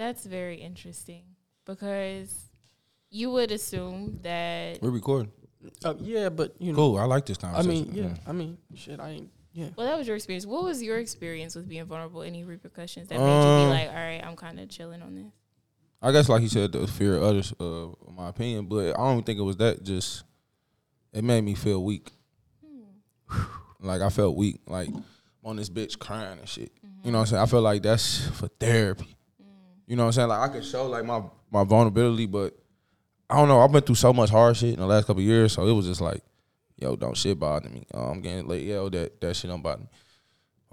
That's very interesting because you would assume that. We're recording. Uh, yeah, but you know, Cool. I like this time. I conversation. mean, yeah, I mean, shit, I ain't. Yeah, Well, that was your experience. What was your experience with being vulnerable? Any repercussions that made you Um, be like, all right, I'm kind of chilling on this? I guess like you said, the fear of others, uh, my opinion, but I don't even think it was that. Just it made me feel weak. like I felt weak. Like I'm on this bitch crying and shit. You know what I'm saying? I feel like that's for therapy. You know what I'm saying? Like I could show like my my vulnerability, but I don't know. I've been through so much hard shit in the last couple of years, so it was just like, yo, don't shit bother me. Uh, I'm getting late. Yo, that that shit don't bother me.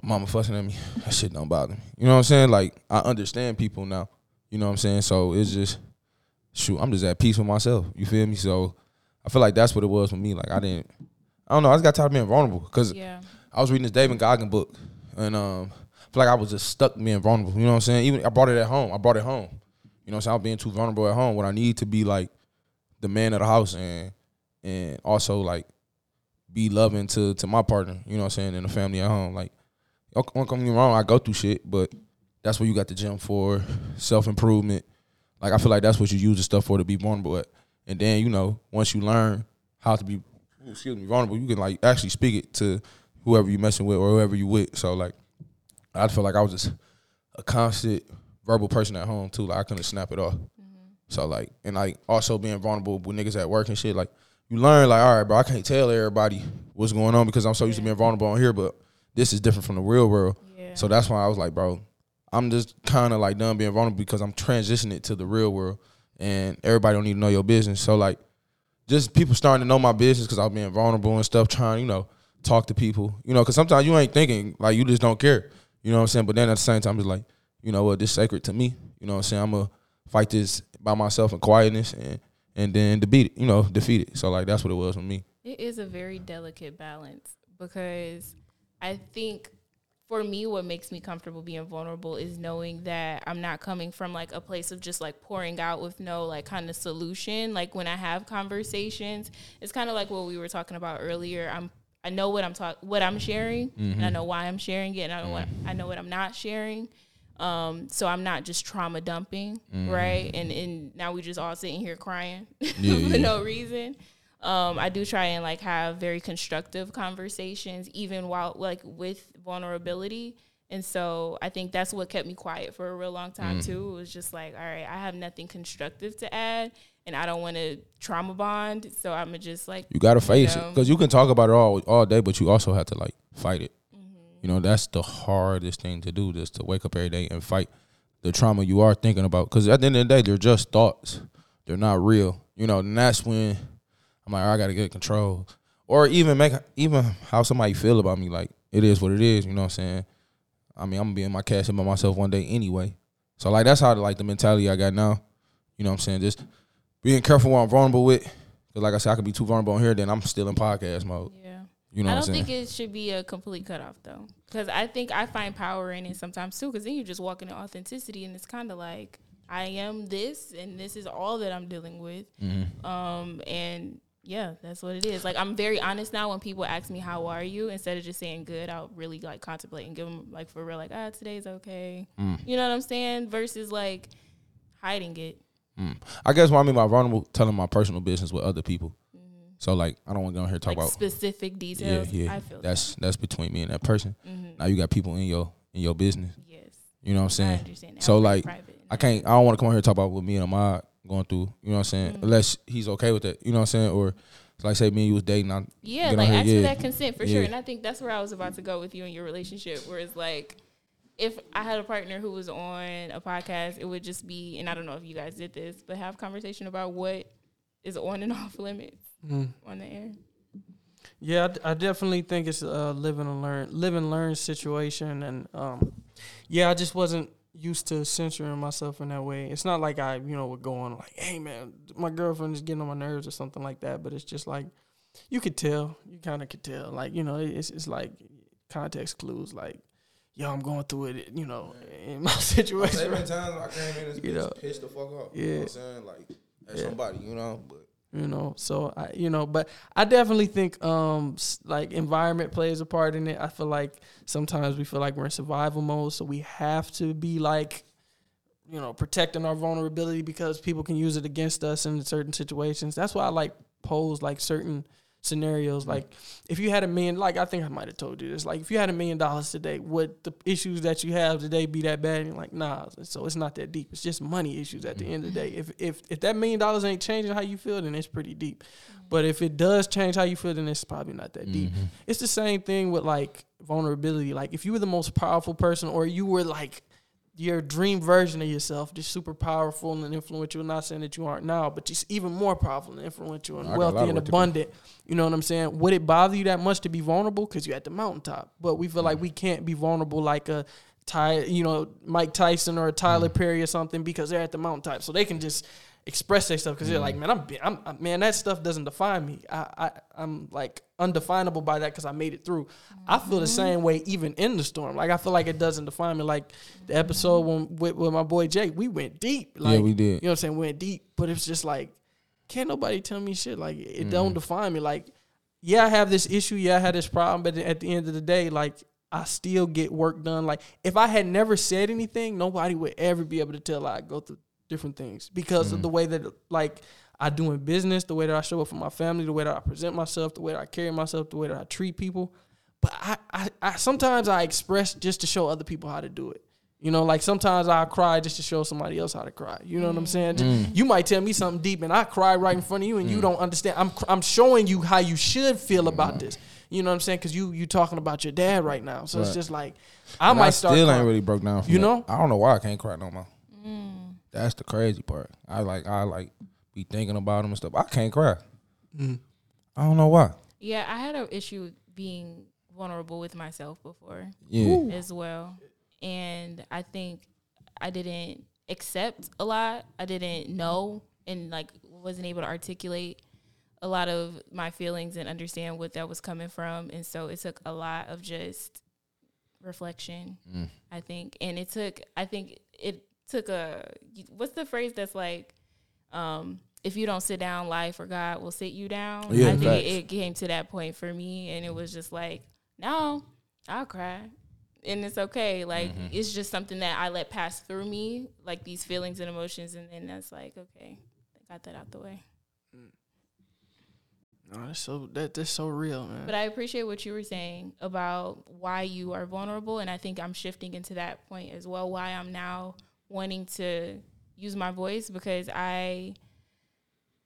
My mama fussing at me. That shit don't bother me. You know what I'm saying? Like I understand people now. You know what I'm saying? So it's just shoot, I'm just at peace with myself. You feel me? So I feel like that's what it was for me. Like I didn't I don't know, I just got tired of being vulnerable. Cause Yeah. I was reading this David Goggins book and um feel like I was just stuck being vulnerable. You know what I'm saying? Even I brought it at home. I brought it home. You know what I'm saying? I was being too vulnerable at home when I need to be like the man of the house and and also like be loving to to my partner, you know what I'm saying, and the family at home. Like don't don't me wrong, I go through shit, but that's what you got the gym for, self improvement. Like I feel like that's what you use the stuff for to be vulnerable at. And then, you know, once you learn how to be excuse me, vulnerable, you can like actually speak it to whoever you messing with or whoever you with. So like I feel like I was just a constant verbal person at home too. Like I couldn't snap it off. Mm-hmm. So like and like also being vulnerable with niggas at work and shit, like you learn like, all right, bro, I can't tell everybody what's going on because I'm so used to being vulnerable on here, but this is different from the real world. Yeah. So that's why I was like, bro, I'm just kind of like done being vulnerable because I'm transitioning it to the real world, and everybody don't need to know your business. So like, just people starting to know my business because I'm being vulnerable and stuff, trying you know talk to people, you know, because sometimes you ain't thinking like you just don't care, you know what I'm saying. But then at the same time, it's like, you know what, this sacred to me, you know what I'm saying. I'm gonna fight this by myself in quietness and and then defeat it, you know, defeat it. So like that's what it was for me. It is a very delicate balance because I think for me, what makes me comfortable being vulnerable is knowing that I'm not coming from like a place of just like pouring out with no like kind of solution. Like when I have conversations, it's kind of like what we were talking about earlier. I'm I know what I'm talk what I'm sharing, and I know why I'm sharing it, and I know what I know what I'm not sharing. Um, so I'm not just trauma dumping, right? And and now we just all sitting here crying for yeah. no reason. Um, I do try and like have very constructive conversations, even while like with vulnerability. And so I think that's what kept me quiet for a real long time too. It was just like, all right, I have nothing constructive to add, and I don't want to trauma bond. So I'm gonna just like You gotta face it know? because you can talk about it all all day, but you also have to like fight it. Mm-hmm. You know, that's the hardest thing to do, just to wake up every day and fight the trauma you are thinking about. Because at the end of the day, they're just thoughts; they're not real. You know, and that's when I'm like, I gotta get control, or even make even how somebody feel about me. Like it is what it is. You know what I'm saying? I mean, I'm gonna be in my cash by myself one day anyway. So like that's how like the mentality I got now. You know what I'm saying? Just being careful what I'm vulnerable with. Cause like I said, I can be too vulnerable on here, then I'm still in podcast mode. yeah. You know I what don't saying? think it should be a complete cutoff though, because I think I find power in it sometimes too. Because then you just walk into authenticity, and it's kind of like I am this, and this is all that I'm dealing with. Mm-hmm. Um, and yeah, that's what it is. Like I'm very honest now. When people ask me how are you, instead of just saying good, I'll really like contemplate and give them like for real, like ah, today's okay. Mm. You know what I'm saying? Versus like hiding it. I guess what I mean by vulnerable, telling my personal business with other people. So like, I don't want to go on here and talk Mm-hmm. like about specific yeah, details. yeah. I feel that's that's between me and that person. that. Mhm. Now you got people in your in your business. Yes, You know what I'm I saying? understand. That. So, I'm like. I can't. I don't want to come on here and talk about what me and Ahmad going through. You know what I'm saying? Mm-hmm. Unless he's okay with that. You know what I'm saying? Or like say me and you was dating. I, Yeah, like ask yeah. for that consent for sure. And I think that's where I was about to go with you and your relationship, where it's like if I had a partner who was on a podcast, it would just be and I don't know if you guys did this, but have conversation about what is on and off limits Mm. on the air. Yeah, I d- I, definitely think it's a live and learn, live and learn situation, and um, yeah, I just wasn't used to censoring myself in that way. It's not like I, you know, would go on like, "Hey, man, my girlfriend is getting on my nerves" or something like that. But it's just like you could tell, you kind of could tell, like you know, it's it's like context clues, like, "Yo, I'm going through it," you know, in my situation. times I came in and You know. pissed the fuck off. You know what I'm saying? Like at Yeah. somebody, you know. But you know so i you know but i definitely think um like environment plays a part in it i feel like sometimes we feel like we're in survival mode so we have to be like you know, protecting our vulnerability because people can use it against us in certain situations. That's why I like pose like certain scenarios. Mm-hmm. Like if you had a million, like I think I might have told you this. Like if you had a million dollars today, would the issues that you have today be that bad? And you're like, nah. So it's not that deep. It's just money issues at the end of the day. If if if that million dollars ain't changing how you feel, then it's pretty deep. But if it does change how you feel, then it's probably not that deep. Mm-hmm. It's the same thing with like vulnerability. Like if you were the most powerful person, or you were like your dream version of yourself, just super powerful and influential. Not saying that you aren't now, but just even more powerful and influential and I got a lot wealthy and work to do. abundant. You know what I'm saying? Would it bother you that much to be vulnerable? Because you're at the mountaintop. But we feel Mm. like we can't be vulnerable like a Ty, you know, Mike Tyson or a Mm. Tyler Perry or something because they're at the mountaintop, so they can just express their stuff because they're like, Mm. man, I'm, I'm, I'm, man, that stuff doesn't define me. I, I, I'm like undefinable by that because I made it through. I feel the mm-hmm. same way even in the storm. Like I feel like it doesn't define me. Like the episode mm-hmm. when with, with my boy Jake, we went deep. Like yeah, we did. You know what I'm saying? We went deep, but it's just like, can't nobody tell me shit. Like it don't mm-hmm. define me. Like, yeah, I have this issue. Yeah, I had this problem, but at the end of the day, like. I still get work done. Like if I had never said anything, nobody would ever be able to tell I go through different things because of mm. the way that like I do in business, the way that I show up for my family, the way that I present myself, the way that I carry myself, the way that I treat people. But I, I, I sometimes I express just to show other people how to do it. You know, like sometimes I cry just to show somebody else how to cry. You know what I'm saying? Just- mm. You might tell me something deep, and I cry right in front of you, and you mm. don't understand. I'm, I'm showing you how you should feel mm-hmm. about this. You know what I'm saying? Because you, you talking about your dad right now, so it's just like I And might start. still crying. ain't really broke down. From You that. know? I don't know why I can't cry no more. Mm. That's the crazy part. I like I like be thinking about them and stuff. I can't cry. Mm. I don't know why. Yeah, I had an issue being vulnerable with myself before Yeah. as well. And I think I didn't accept a lot. I didn't know and like wasn't able to articulate a lot of my feelings and understand what that was coming from. And so it took a lot of just reflection, Mm. I think. And it took I think it took a what's the phrase that's like um if you don't sit down, life or God will sit you down. Yeah, I think facts. it, it came to that point for me, and it was just like, no, I'll cry, and it's okay. Like Mm-hmm. it's just something that I let pass through me, like these feelings and emotions, and then that's like, okay, I got that out the way. No, that's so that that's so real, man. But I appreciate what you were saying about why you are vulnerable, and I think I'm shifting into that point as well. Why I'm now wanting to use my voice because I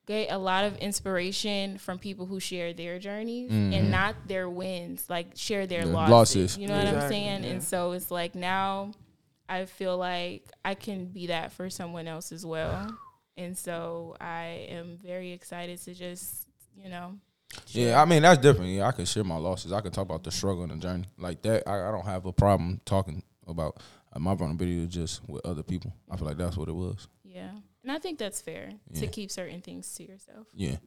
get a lot of inspiration from people who share their journeys and mm-hmm. not their wins, like share their The losses. losses. You know what I'm saying? yeah. And so it's like now I feel like I can be that for someone else as well. And so I am very excited to just, you know, Yeah, I mean that's different. Yeah, I can share my losses. I can talk about the struggle and the journey like that. I, I don't have a problem talking about my vulnerability is just with other people. I feel like that's what it was. Yeah. And I think that's fair to keep certain things to yourself. Yeah.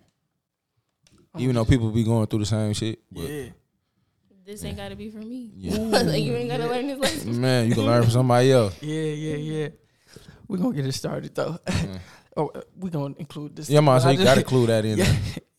Even though people be going through the same shit, but yeah, This ain't got to be for me. Yeah. like, you ain't got to learn this lesson. man, you can learn from somebody else. yeah, yeah, yeah. We're gonna get it started though. oh, uh, we're gonna include this. Yeah, man. But So you got to clue that in. Yeah.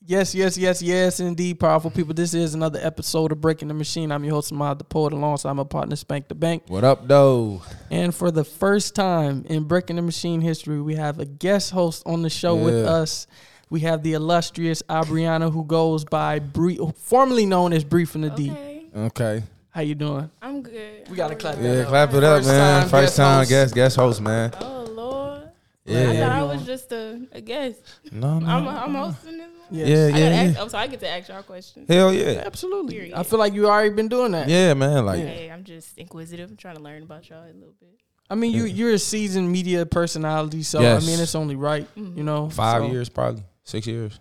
There. Yes, yes, yes, yes, indeed, powerful people. This is another episode of Breaking the Machine. I'm your host, Ahmad the Poet, alongside my partner, Spank the Bank. What up, though? And for the first time in Breaking the Machine history, we have a guest host on the show with us. We have the illustrious Abriana, who goes by Bree, formerly known as Bree from the D. Okay. Okay. How you doing? I'm good. We gotta clap that Yeah, up. clap it up, First man. time First guest time host. guest guest host, man. Oh, Lord. Yeah. I thought I was just a, a guest. No, no. I'm, I'm hosting this one. Yes. Yeah, yeah, gotta yeah. ask, oh, so I get to ask y'all questions. Hell yeah. Absolutely. Period. I feel like you already been doing that. Yeah, man. Like, Hey, I'm just inquisitive. I'm trying to learn about y'all a little bit. I mean, you you're a seasoned media personality, so Yes. I mean, it's only right, Mhm. you know. five so- years, probably six years,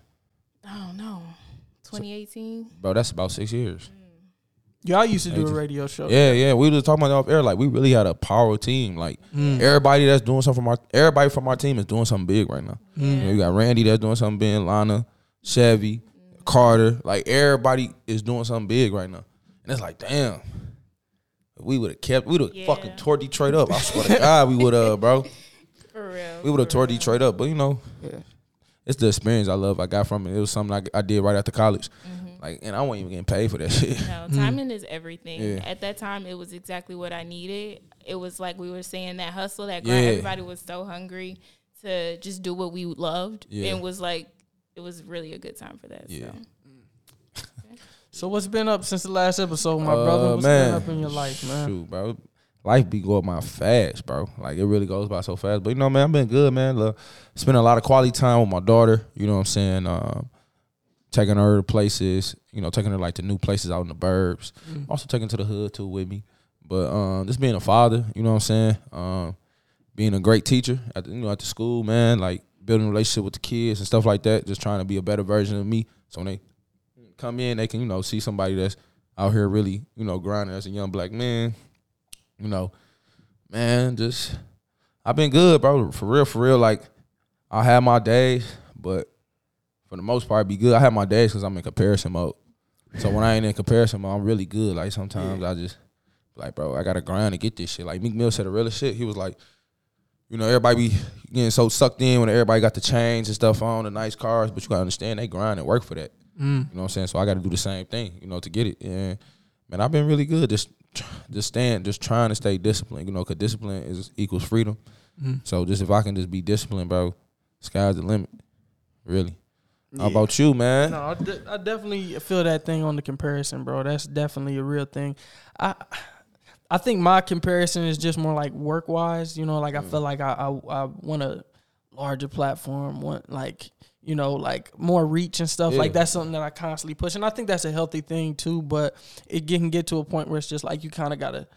I don't know. 2018. bro. That's about six years. Y'all used to do a radio show. Yeah, yeah. We was talking about that off air. Like, we really had a power team. Like, Mm. everybody that's doing something from our everybody from our team is doing something big right now. Mm. You, know, you got Randy that's doing something big, Lana, Chevy, Carter. Like, everybody is doing something big right now. And it's like, damn. We would have kept, we would have Yeah. fucking tore Detroit up. I swear to God, we would have, bro. For real. We would have tore real. Detroit up. But you know, Yeah. it's the experience I love. I got from it. It was something I, I did right after college. Mhm. Like, and I wasn't even getting paid for that shit. No, timing is everything. Yeah. At that time, it was exactly what I needed. It was like we were saying that hustle, that grind. Yeah. Everybody was so hungry to just do what we loved, Yeah. and was like, it was really a good time for that. Yeah. So. So what's been up since the last episode, my Uh, brother? What's man. been up in your life, man? Shoot, bro. Life be going by fast, bro. Like it really goes by so fast. But you know, man, I've been good, man. Look, spending a lot of quality time with my daughter. You know what I'm saying? Um, taking her to places. You know, taking her like to new places out in the burbs. Mm. Also taking to the hood too with me. But um, just being a father. You know what I'm saying? Um, being a great teacher at the, you know at the school, man. Like building a relationship with the kids and stuff like that. Just trying to be a better version of me. So when they come in, they can you know see somebody that's out here really you know grinding as a young black man. You know, man, just I've been good, bro. For real, for real. Like I have my days, but for the most part, I be good. I have my days because I'm in comparison mode. So when I ain't in comparison mode, I'm really good. Like sometimes I just like, bro, I gotta grind to get this shit. Like Meek Mill said the real shit. He was like, you know, everybody be getting so sucked in when everybody got the chains and stuff on, the nice cars, but you gotta understand they grind and work for that. Mm. You know what I'm saying? So I got to do the same thing, you know, to get it. And man, I've been really good. Just, just staying, just trying to stay disciplined. You know, because discipline is equals freedom. Mm. So just if I can just be disciplined, bro, sky's the limit. Really. How about you, man? No, I, de- I definitely feel that thing on the comparison, bro. That's definitely a real thing. I I think my comparison is just more like work wise. You know, like I feel mm. like I I, I want a larger platform, want like you know like more reach and stuff. Yeah. Like that's something that I constantly push, and I think that's a healthy thing too. But it can get to a point where it's just like you kind of gotta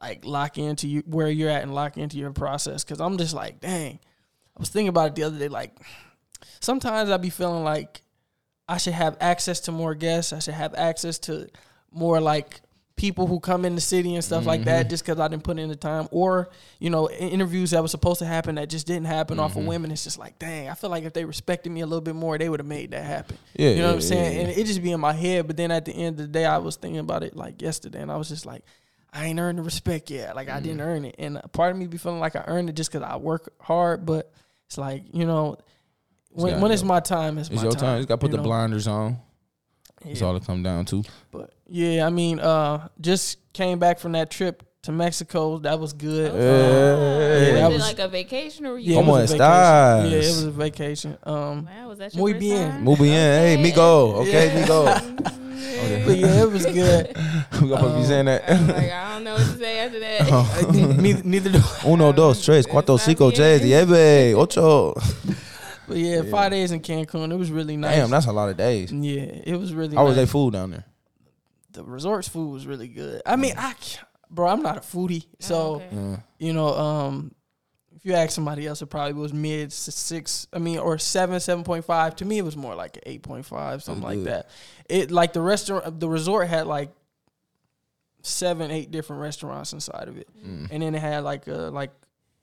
like lock into you where you're at and lock into your process. Because I'm just like, dang. I was thinking about it the other day, like sometimes I be feeling like I should have access to more guests. I should have access to more like people who come in the city and stuff like that mm-hmm. just because I didn't put in the time. Or, you know, interviews that was supposed to happen that just didn't happen off of mm-hmm. women. It's just like, dang, I feel like if they respected me a little bit more, they would have made that happen. Yeah, You know yeah, what I'm saying? yeah, yeah. And it just be in my head. But then at the end of the day, I was thinking about it like yesterday and I was just like, I ain't earned the respect yet. Like I didn't mm-hmm. earn it. And a part of me be feeling like I earned it just because I work hard. But it's like, you know, when, gotta when it's my time, it's, It's my your time. time. You got to put you the know? blinders on. That's Yeah. all it come down to. But yeah, I mean, uh, just came back from that trip to Mexico. That was good. Yeah. Yeah, that it was- like a vacation or you? Yeah, it Como was a estas? vacation. Yeah, it was a vacation. Um, Wow, was that your Muy first bien. time? Muy bien. Hey, Okay. Migo. Okay, Yeah. Migo. but yeah, it was good. we gonna be saying that. I like, I don't know what to say after that. Uh, neither, neither do. I. Uno, dos, tres, cuatro, cinco, seis, diez, ocho. But yeah, Yeah. five days in Cancun. It was really nice. Damn, that's a lot of days. yeah, it was really. How was nice. they food down there? The resort's food was really good. I mean, I, bro, I'm not a foodie, so Oh, okay. Yeah. you know, um, if you ask somebody else, it probably was mid six. I mean, or seven, seven point five. To me, it was more like an eight point five, something like good. that. It like the restaurant, the resort had like seven, eight different restaurants inside of it, Mm. and then it had like a like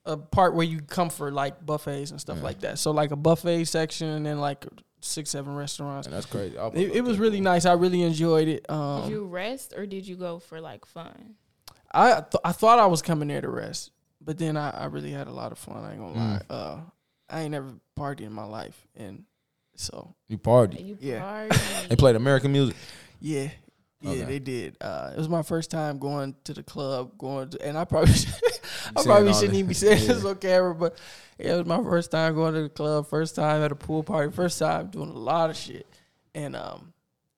a part where you come for like buffets and stuff Yeah. like that. So like a buffet section, and then like six, seven restaurants. And that's crazy. I'll- It, it was really nice. I really enjoyed it. Um, Did you rest or did you go for like fun? I th- I thought I was coming there to rest, but then I, I really had a lot of fun. I ain't gonna lie. Mm. Uh, I ain't never partied in my life, and so You party. You Yeah. party. They played American music. yeah, yeah, Okay. they did. Uh, it was my first time going to the club, going to, and I probably I probably shouldn't that. even be saying Yeah. this on camera, but yeah, it was my first time going to the club, first time at a pool party, first time doing a lot of shit, and um.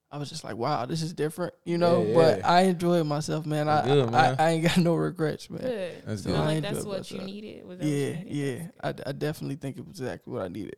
I was just like, wow, this is different, you know. Yeah, But. I enjoyed myself, man. I, Good, man. I I ain't got no regrets, man. Good. That's Feel good. I like enjoyed that's what you needed. Was that what you Yeah, needed? yeah. I, I definitely think it was exactly what I needed.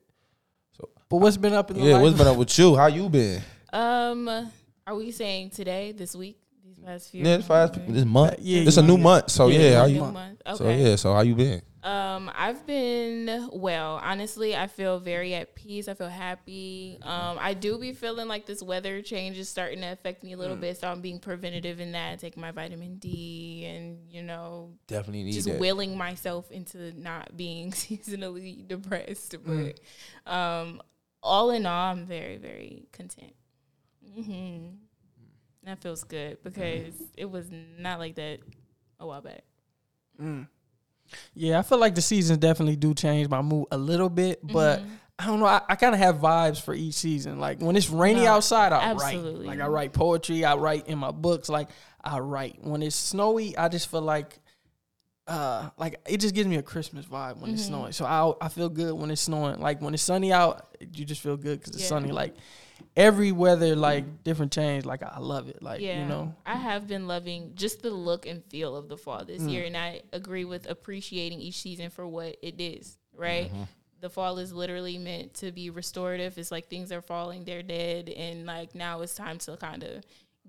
So- but what's been up in the Yeah, life? what's been up with you? How you been? Um, are we saying today, this week, these past few? Yeah, this past this month. Yeah, It's a new month. So Yeah, yeah, how new you? New month. month. So yeah, so how you been? Um, I've been well. Honestly, I feel very at peace. I feel happy. Um, I do be feeling like this weather change is starting to affect me a little bit, so I'm being preventative in that, taking my vitamin D, and you know, Definitely need just that. willing myself into not being seasonally depressed. But um, all in all, I'm very, very content. Hmm That feels good because it was not like that a while back. Mm. Yeah, I feel like the seasons definitely do change my mood a little bit, but Mhm. I don't know. I, I kind of have vibes for each season. Like when it's rainy No, outside, I absolutely. write. Like I write poetry. I write in my books. Like I write. When it's snowy, I just feel like, uh, like it just gives me a Christmas vibe when Mm-hmm. it's snowing. So I I feel good when it's snowing. Like when it's sunny out, you just feel good because it's Yeah. sunny. Like every weather, like different change. Like I love it. Like yeah, you know. I have been loving just the look and feel of the fall this Mm. year, and I agree with appreciating each season for what it is. Right, Mm-hmm. the fall is literally meant to be restorative. It's like things are falling, they're dead, and like now it's time to kind of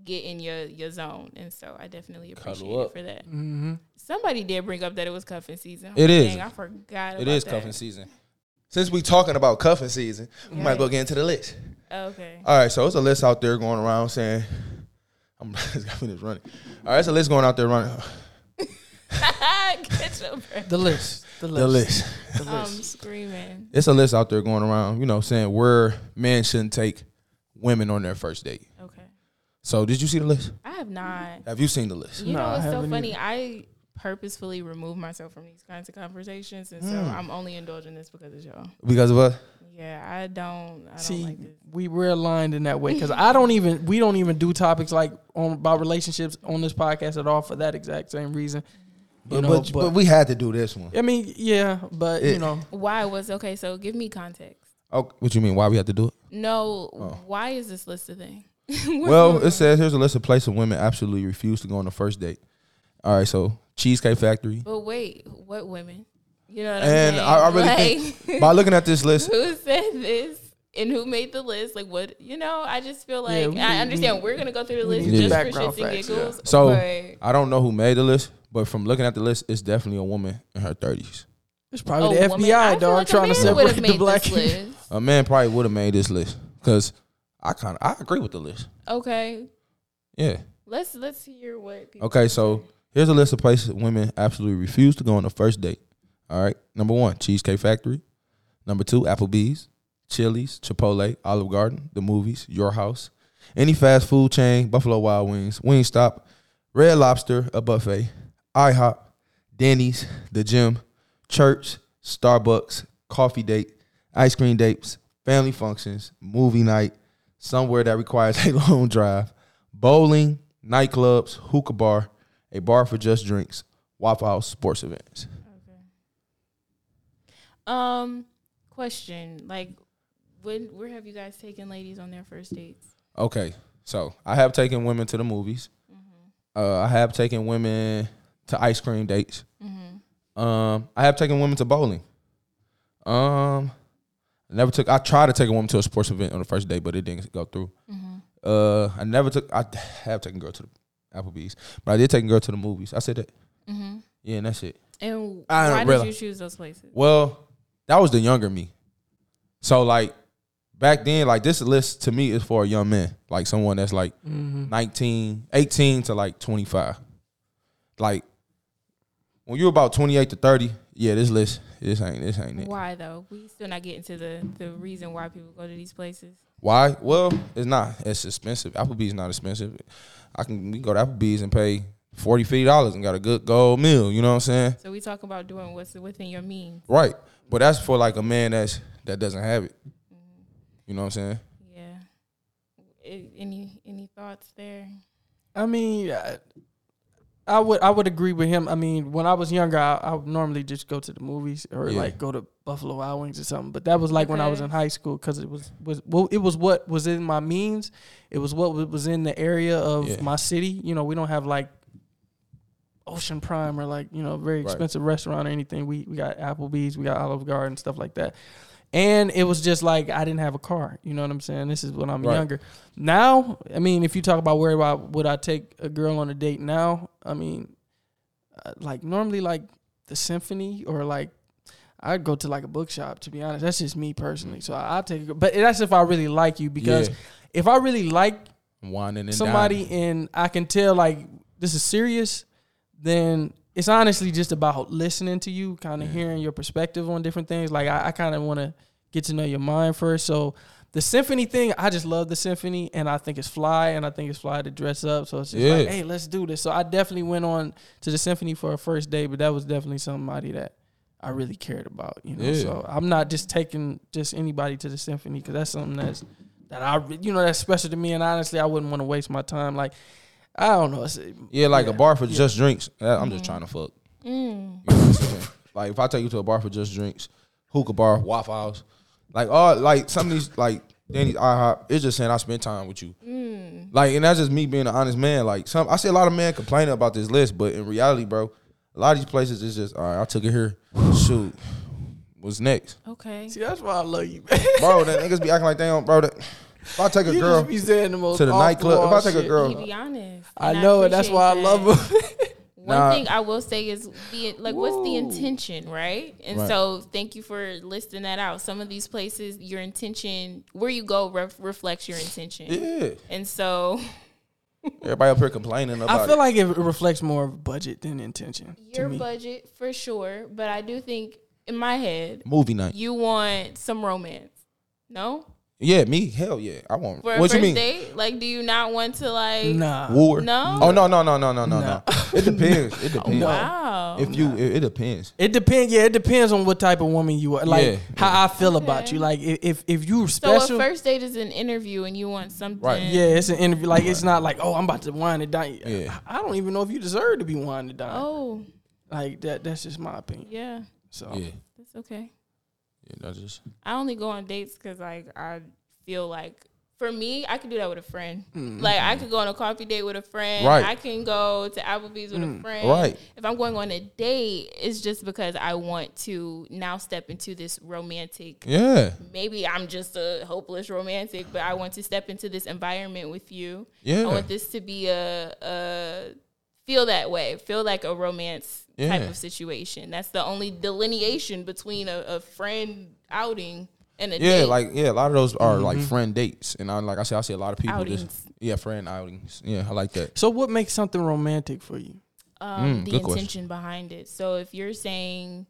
get in your your zone. And so I definitely appreciate it for that. Mm-hmm. Somebody did bring up that it was cuffing season. It is. Dang, I forgot. It about is that. cuffing season. Since we talking about cuffing season, we might as well get into the list. Oh, okay. All right, so it's a list out there going around saying, "I'm just running." All right, it's a list going out there running. Get your breath. The list. The list. The list. I'm list. screaming. It's a list out there going around, you know, saying where men shouldn't take women on their first date. Okay. So, did you see the list? I have not. Have you seen the list? You No, know I what's so funny? either. I purposefully remove myself from these kinds of conversations, and so Mm. I'm only indulging this because of y'all. Because of us? Yeah, I don't. I don't See, like this. we we're aligned in that way because I don't even we don't even do topics like on about relationships on this podcast at all for that exact same reason. You But, know, but, but we had to do this one. I mean, yeah, but you know, Why was okay? So give me context. Oh, what you mean? Why we had to do it? No, Oh. why is this list a thing? Well, it says here's a list of places women absolutely refuse to go on the first date. All right, so Cheesecake Factory. But wait, what women? You know what And I'm saying? I, I really think by looking at this list, who said this and who made the list? Like what? You know, I just feel like Yeah, we I understand we- we're gonna go through the list need just for background shits and facts, yeah. giggles. So- I don't know who made the list, but from looking at the list, it's definitely a woman in her 30s. it's probably a the woman- FBI I feel dog like trying to separate the black. list. A man probably would have made this list because I kind of I agree with the list. Okay, Yeah. let's let's hear what. People Okay, so here's a list of places women absolutely refuse to go on the first date. All right. Number one, Cheesecake Factory. Number two, Applebee's, Chili's, Chipotle, Olive Garden, the movies, Your House, any fast food chain, Buffalo Wild Wings, Wingstop, Red Lobster, a buffet, IHOP, Denny's, the gym, church, Starbucks, coffee date, ice cream dates, family functions, movie night, somewhere that requires a long drive, bowling, nightclubs, hookah bar, a bar for just drinks, Waffle House, sports events. Okay. Um, question like, when where have you guys taken ladies on their first dates? Okay, so I have taken women to the movies. Uh, I have taken women to ice cream dates. Mm-hmm. Um, I have taken women to bowling. Um, I never took. I tried to take a woman to a sports event on the first date, but it didn't go through. Mm-hmm. Uh, I never took. I have taken girl to the Applebee's, but I did take a girl to the movies. I said that. Mm-hmm. Yeah, and that's it. And I don't why did realize- you choose those places? Well, that was the younger me. So like back then, like this list to me is for a young man, like someone that's like Mhm. 19, 18 to like 25. Like when you're about 28 to 30, yeah, this list, this ain't this ain't it. Why though? We still not getting to the the reason why people go to these places. Why? Well, it's not. It's expensive. Applebee's not expensive. I can we can go to Applebee's and pay 40 50 dollars and got a good gold meal. You know what I'm saying? So we talk about doing what's within your means. Right. But that's for like a man that's that doesn't have it. Mm-hmm. You know what I'm saying? Yeah. A- Any any thoughts there? I mean, I, I would I would agree with him. I mean, when I was younger, I, I would normally just go to the movies or Yeah. like go to Buffalo Wild Wings or something. But that was like when I was in high school because it was was well, it was what was in my means. It was what was in the area of Yeah. my city. You know, we don't have like Ocean Prime or like you know very Right. expensive restaurant or anything. We we got Applebee's, we got Olive Garden, stuff like that. And it was just like I didn't have a car. You know what I'm saying? This is when I'm Right. younger. Now, I mean, if you talk about where I, would I take a girl on a date now, I mean, uh, like normally like the symphony or like I'd go to like a bookshop. To be honest, that's just me personally. So I, I'll take, a, but that's if I really like you because yeah. if I really like and somebody dining. and I can tell like this is serious, then it's honestly just about listening to you, kind of Yeah. hearing your perspective on different things. Like I, I kind of want to get to know your mind first. So the symphony thing, I just love the symphony, and I think it's fly, and I think it's fly to dress up. So it's just like, hey, let's do this. So I definitely went on to the symphony for a first day, but that was definitely somebody that I really cared about. You know, Yeah. so I'm not just taking just anybody to the symphony because that's something that's that I you know that's special to me. And honestly, I wouldn't want to waste my time. Like I don't know. It's, Yeah, like Yeah. a bar for Yeah. just drinks. I'm just trying to fuck. Mm. You know what I'm saying? Like if I take you to a bar for just drinks, hookah bar, Waffle House, like all like some of these like Danny's IHOP, it's just saying I spend time with you. Mm. Like and that's just me being an honest man. Like some I see a lot of men complaining about this list, but in reality, bro, a lot of these places is just all right. I took it here. Shoot, what's next, Okay. see, that's why I love you, man. bro? That niggas be acting like they don't, bro. That, if I take a you girl just be the most to the nightclub, if I take a girl, He be honest. I and know, and that's why I love that. him. One Nah. thing I will say is the like what's the intention, right? And Right. so thank you for listing that out. Some of these places, your intention, where you go, ref- reflects your intention. yeah, And so everybody up here complaining about I feel it. like it reflects more of budget than intention. to your me. budget for sure, but I do think in my head Movie night. you want some romance. No, Yeah, me. Hell yeah, I want. for a what first you mean? date, like, do you not want to like? Nah. War? No? Oh no no no no no no No. no. It depends. It oh, depends. Wow. If you, it, it depends. It depends. Yeah, it depends on what type of woman you are. Like Yeah. how I feel about you. Like if if, if you so special. a first date is an interview, and you want something. Right. yeah, it's an interview. Like it's not like oh I'm about to wind it down. Yeah. I I don't even know if you deserve to be winded down. Oh, Like that. That's just my opinion. yeah, So Yeah, that's okay. Yeah. That's just I only go on dates because like I feel like for me, I could do that with a friend. Mm. Like I could go on a coffee date with a friend. Right. I can go to Applebee's with Mm. a friend. Right. If I'm going on a date, it's just because I want to now step into this romantic. yeah, Maybe I'm just a hopeless romantic, but I want to step into this environment with you. Yeah. I want this to be a, a feel that way, feel like a romance type of situation. That's the only delineation between a, a friend outing and a Yeah, date. like yeah, a lot of those are like friend dates, and I like I say, I see a lot of people Outings. just yeah, friend outings. Yeah, I like that. so what makes something romantic for you? um, Mm, the good question. intention behind it. So if you're saying,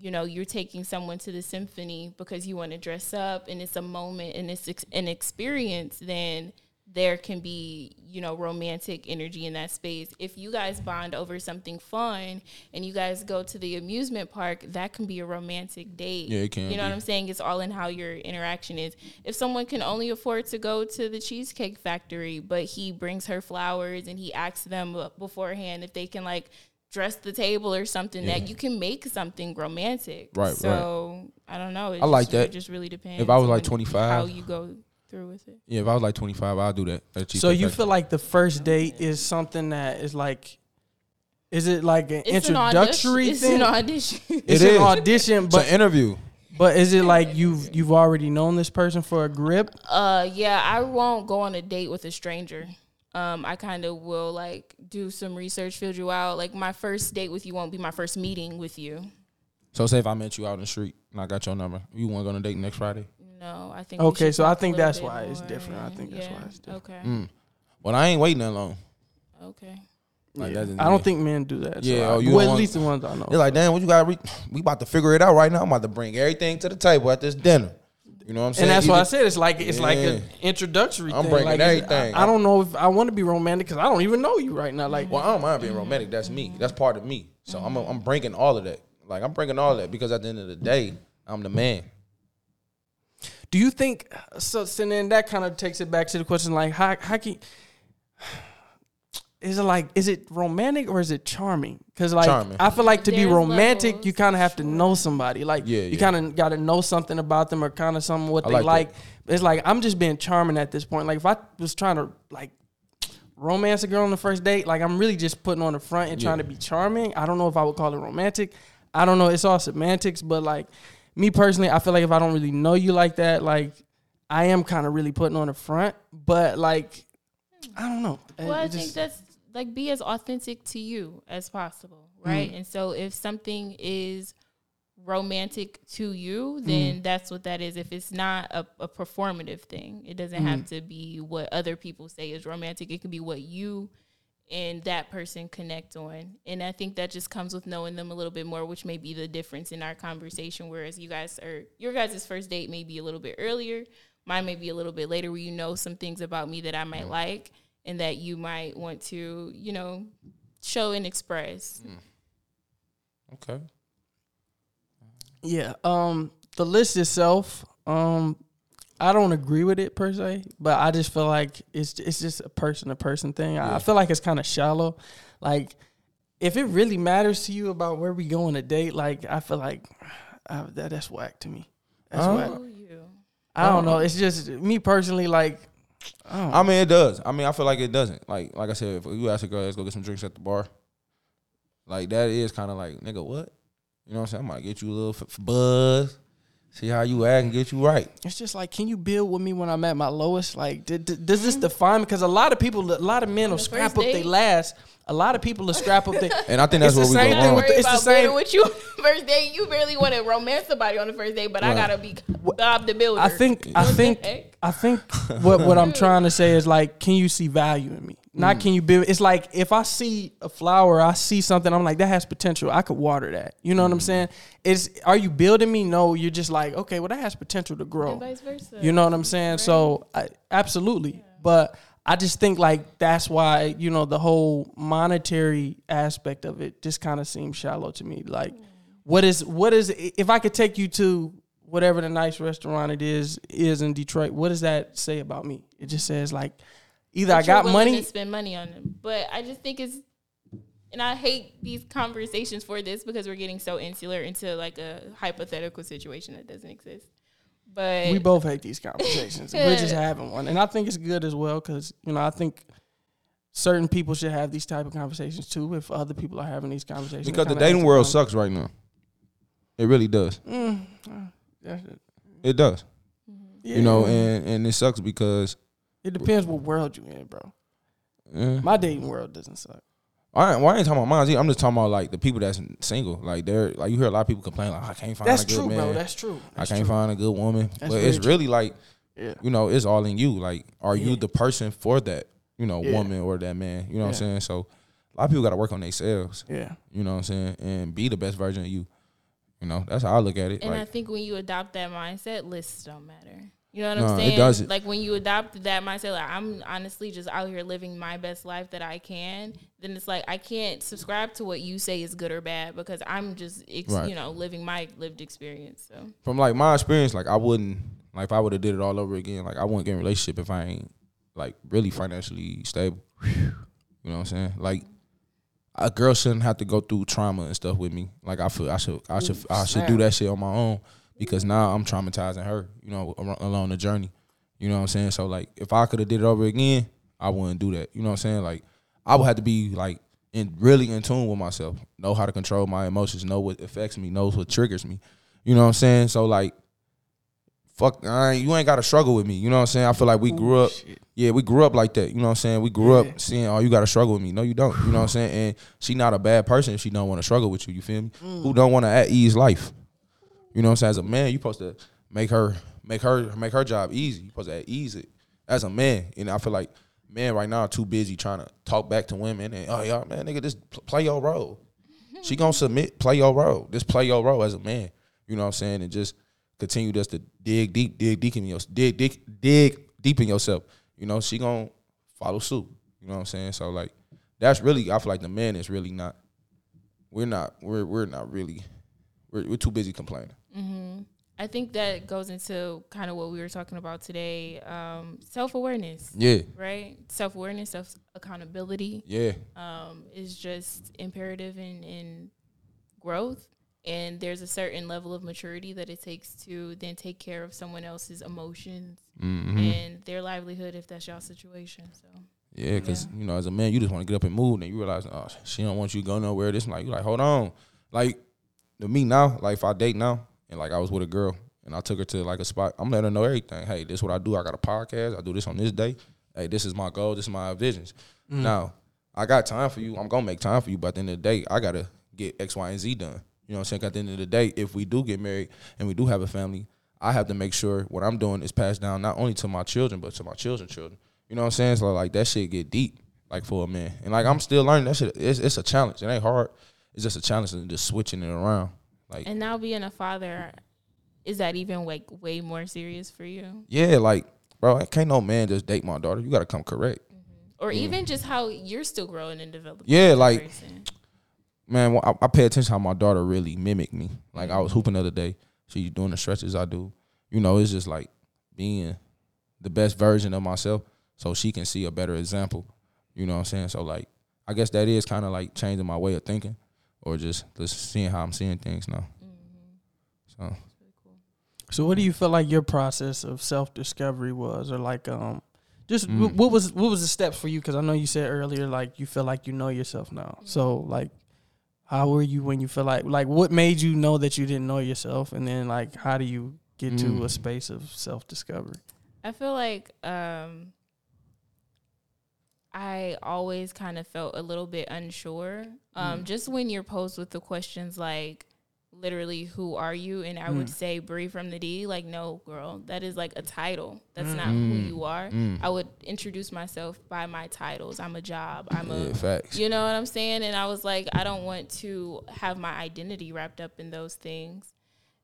you know, you're taking someone to the symphony because you want to dress up and it's a moment and it's ex- an experience, then there can be, you know, romantic energy in that space. If you guys bond over something fun and you guys go to the amusement park, that can be a romantic date. Yeah, it can You know be. what I'm saying? It's all in how your interaction is. If someone can only afford to go to the Cheesecake Factory, but he brings her flowers and he asks them beforehand if they can like dress the table or something that you can make something romantic. Right, right. So I don't know. It I like just, that. It just really depends. If I was like 25. how you go through with it. Yeah, if I was like 25, I'd do that. So you feel like the first date is something that is like, is it like an It's an introductory audition. It's thing? an audition. It's It an is. audition, it's but an interview. but is it like you've you've already known this person for a grip? Uh, yeah, I won't go on a date with a stranger. Um, I kind of will like do some research, feel you out. Like my first date with you won't be my first meeting with you. So say if I met you out in the street and I got your number, you want to go on a date next Friday? No, I think. Okay, so I think that's bit why it's different. I think that's Yeah, why it's different. Okay. Mm. Well, I ain't waiting that long. Okay. Like, Yeah. that's- I don't yeah. think men do that. so Yeah, I- oh, you well, at least the ones I know. They're like, damn, what you got? Re- we about to figure it out right now. I'm about to bring everything to the table at this dinner. You know what I'm saying? and that's why I said it's like it's like an introductory. I'm thing. bringing Like, everything. I, I don't know if I want to be romantic because I don't even know you right now. Like, Well, I don't mind being romantic. That's me. That's part of me. So I'm I'm bringing all of that. Like I'm bringing all of that because at the end of the day, I'm the man. Do you think? So, so then that kind of takes it back to the question: like, how how can is it like is it romantic or is it charming? Because like Charming. I feel like to be There's romantic, levels, you kind of have to know somebody. Like Yeah, you yeah. kind of got to know something about them or kind of something what I they like like. that. It's like I'm just being charming at this point. Like if I was trying to like romance a girl on the first date, like I'm really just putting on the front and trying Yeah. to be charming. I don't know if I would call it romantic. I don't know. It's all semantics, but like me personally, I feel like if I don't really know you like that, like I am kind of really putting on the front. But like I don't know. Well, It I just- think that's like be as authentic to you as possible, right? Mm. And so if something is romantic to you, Mm. then that's what that is. If it's not a, a performative thing, it doesn't Mm. have to be what other people say is romantic. It can be what you and that person connect on. And I think that just comes with knowing them a little bit more, which may be the difference in our conversation. Whereas you guys are, your guys' first date may be a little bit earlier, mine may be a little bit later, where you know some things about me that I might like and that you might want to, you know, show and express. Okay. Yeah. Um, the list itself, um, I don't agree with it per se, but I just feel like it's it's just a person to person thing. I, I feel like it's kind of shallow. Like, if it really matters to you about where we go on a date, like I feel like uh, that that's whack to me. That's Huh? whack. You. I don't know. It's just me personally. Like, I don't I mean, it does. I mean, I feel like it doesn't. Like, like I said, if you ask a girl, let's go get some drinks at the bar. Like that is kind of like, nigga, what? You know what I'm saying? I might get you a little f- f- buzz, see how you act, and get you right. It's just like, can you build with me when I'm at my lowest? Like, d- d- does this define me? Because a lot of people, a lot of men will the scrap up their last. A lot of people will scrap up their. And I think that's what It's where the we same go thing wrong. with the- it's the same- building with you first day, You barely want to romance somebody on the first day, but I gotta be Bob the Builder. I think, I think. I think what what I'm trying to say is like, can you see value in me? Not mm. can you build? It's like if I see a flower, I see something, I'm like that has potential. I could water that. You know what I'm mm. saying? It's are you building me? No, you're just like okay, well that has potential to grow. and vice versa. You know what I'm saying? So I, absolutely, but I just think like that's why you know the whole monetary aspect of it just kind of seems shallow to me. Like, what is what is if I could take you to whatever the nice restaurant it is is in Detroit? What does that say about me? It just says like either But I got money. to spend money on them. But I just think it's, and I hate these conversations for this because we're getting so insular into like a hypothetical situation that doesn't exist. But We both hate these conversations. We're just having one, and I think it's good as well because you know I think. Certain people should have these type of conversations too. If other people are having these conversations, Because the dating world up. sucks right now. It really does. Mm, uh, It does. yeah. You know, and and it sucks because it depends what world you in, bro. eh, My dating world doesn't suck. I ain't, well, I ain't talking about mine. either. I'm just talking about like the people that's single. Like they're like you hear a lot of people complain like I can't find That's a good true, man. bro. That's true. I can't true. find a good woman. That's but it's true. really like Yeah. you know, it's all in you. Like, are you the person for that, you know, Yeah. woman or that man? You know what I'm saying? So a lot of people gotta work on themselves, Yeah. you know what I'm saying, and be the best version of you. You know, that's how I look at it. And I think when you adopt that mindset, lists don't matter. You know what No, I'm it saying? doesn't. Like when you adopt that mindset, like I'm honestly just out here living my best life that I can. Then it's like I can't subscribe to what you say is good or bad because I'm just, ex- Right. you know, living my lived experience. So from like my experience, like I wouldn't like if I would have did it all over again, like I wouldn't get in a relationship if I ain't like really financially stable. You know what I'm saying? Like a girl shouldn't have to go through trauma and stuff with me. Like I feel I should I should Ooh, I should do that shit on my own because now I'm traumatizing her. You know, along the journey. You know what I'm saying? So like if I could have did it over again, I wouldn't do that. You know what I'm saying? Like I would have to be like in really in tune with myself, know how to control my emotions, know what affects me, knows what triggers me. You know what I'm saying? So like fuck I ain't, you ain't gotta struggle with me. You know what I'm saying? I feel like we grew up shit. yeah, we grew up like that. You know what I'm saying? We grew Yeah. up seeing, oh, you got to struggle with me. No, you don't. You know what I'm saying? And she not a bad person if she don't want to struggle with you. You feel me? Mm. Who don't want to at ease life? You know what I'm saying? As a man, you supposed to make her make her make her job easy. You supposed to ease it. As a man, and I feel like men right now are too busy trying to talk back to women and oh y'all man, nigga, just play your role. Mm-hmm. She gonna submit, play your role. Just play your role as a man. You know what I'm saying? And just continue just to dig deep, dig deep in your dig dig dig deep in yourself. You know, she gonna follow suit. You know what I'm saying? So like that's really I feel like the man is really not we're not we're we're not really we're, we're too busy complaining. I think that goes into kind of what we were talking about today um, self awareness, Yeah. right? Self awareness, self accountability. Yeah. um, is just imperative in, in growth. And there's a certain level of maturity that it takes to then take care of someone else's emotions hmm and their livelihood if that's y'all situation. So Yeah, because you know, as a man, you just want to get up and move, and you realize, oh, she don't want you to go nowhere. This, and like, you like, hold on, like, to me now, like, if I date now, and like I was with a girl, and I took her to like a spot, I'm letting her know everything. Hey, this is what I do. I got a podcast. I do this on this day. Hey, this is my goal. This is my visions. Mm. Now, I got time for you. I'm gonna make time for you, but at the end of the day, I gotta get X, Y, and Z done. You know what I'm saying? At the end of the day, if we do get married and we do have a family, I have to make sure what I'm doing is passed down not only to my children but to my children's children. You know what I'm saying? So like that shit get deep, like for a man, and like I'm still learning that shit. It's, it's a challenge. It ain't hard. It's just a challenge and just switching it around. Like and now being a father, is that even like way more serious for you? yeah, like bro, I can't no man just date my daughter. You gotta come correct. Mm-hmm. Or mm. even just how you're still growing and developing. Yeah, like- person. man, I, I pay attention how my daughter really mimicked me. Like I was mm-hmm. hooping the other day. She's doing the stretches I do. You know, it's just like being the best version of myself so she can see a better example. You know what I'm saying? So like I guess that is kind of like changing my way of thinking or just just seeing how I'm seeing things now. So So, what do you feel like your process of self discovery was, or like, um, just Mm. wh- what was what was the steps for you? Because I know you said earlier, like you feel like you know yourself now. So, like, how were you when you feel like like what made you know that you didn't know yourself, and then like how do you get to Mm. a space of self discovery? I feel like um, I always kind of felt a little bit unsure. Um, Mm. Just when you're posed with the questions like, literally, who are you? And I would Mm. say Bri from the D. Like, no, girl, that is like a title. That's Mm. not who Mm. you are. mm, I would introduce myself by my titles. I'm a job. I'm a yeah, facts. you know what I'm saying? And I was like, I don't want to have my identity wrapped up in those things.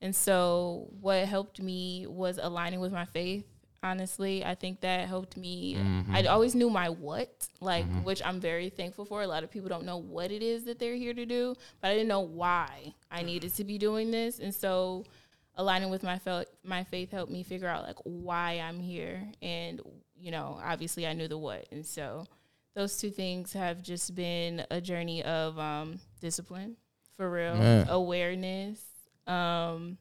And so, what helped me was aligning with my faith. Honestly, I think that helped me. Mhm. I always knew my what, like, Mhm. which I'm very thankful for. A lot of people don't know what it is that they're here to do, but I didn't know why I needed to be doing this. And so, aligning with my fel- my faith helped me figure out like why I'm here. And you know, obviously, I knew the what, and so those two things have just been a journey of um, discipline for real Man. awareness um,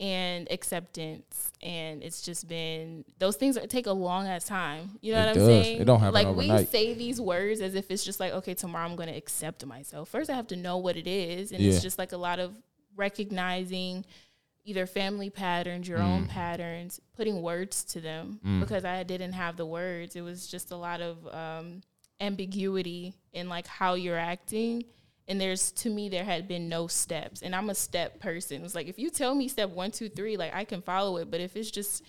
and acceptance and it's just been those things take a long ass time you know It what i'm does. saying It don't happen like we say these words as if it's just like okay tomorrow i'm going to accept myself first i have to know what it is and Yeah. it's just like a lot of recognizing either family patterns your own Mm. patterns putting words to them Mm. because i didn't have the words it was just a lot of um, ambiguity in like how you're acting and there's to me there had been no steps. And i'm a step person. It's like if you tell me step one two three like i can follow it. But if it's just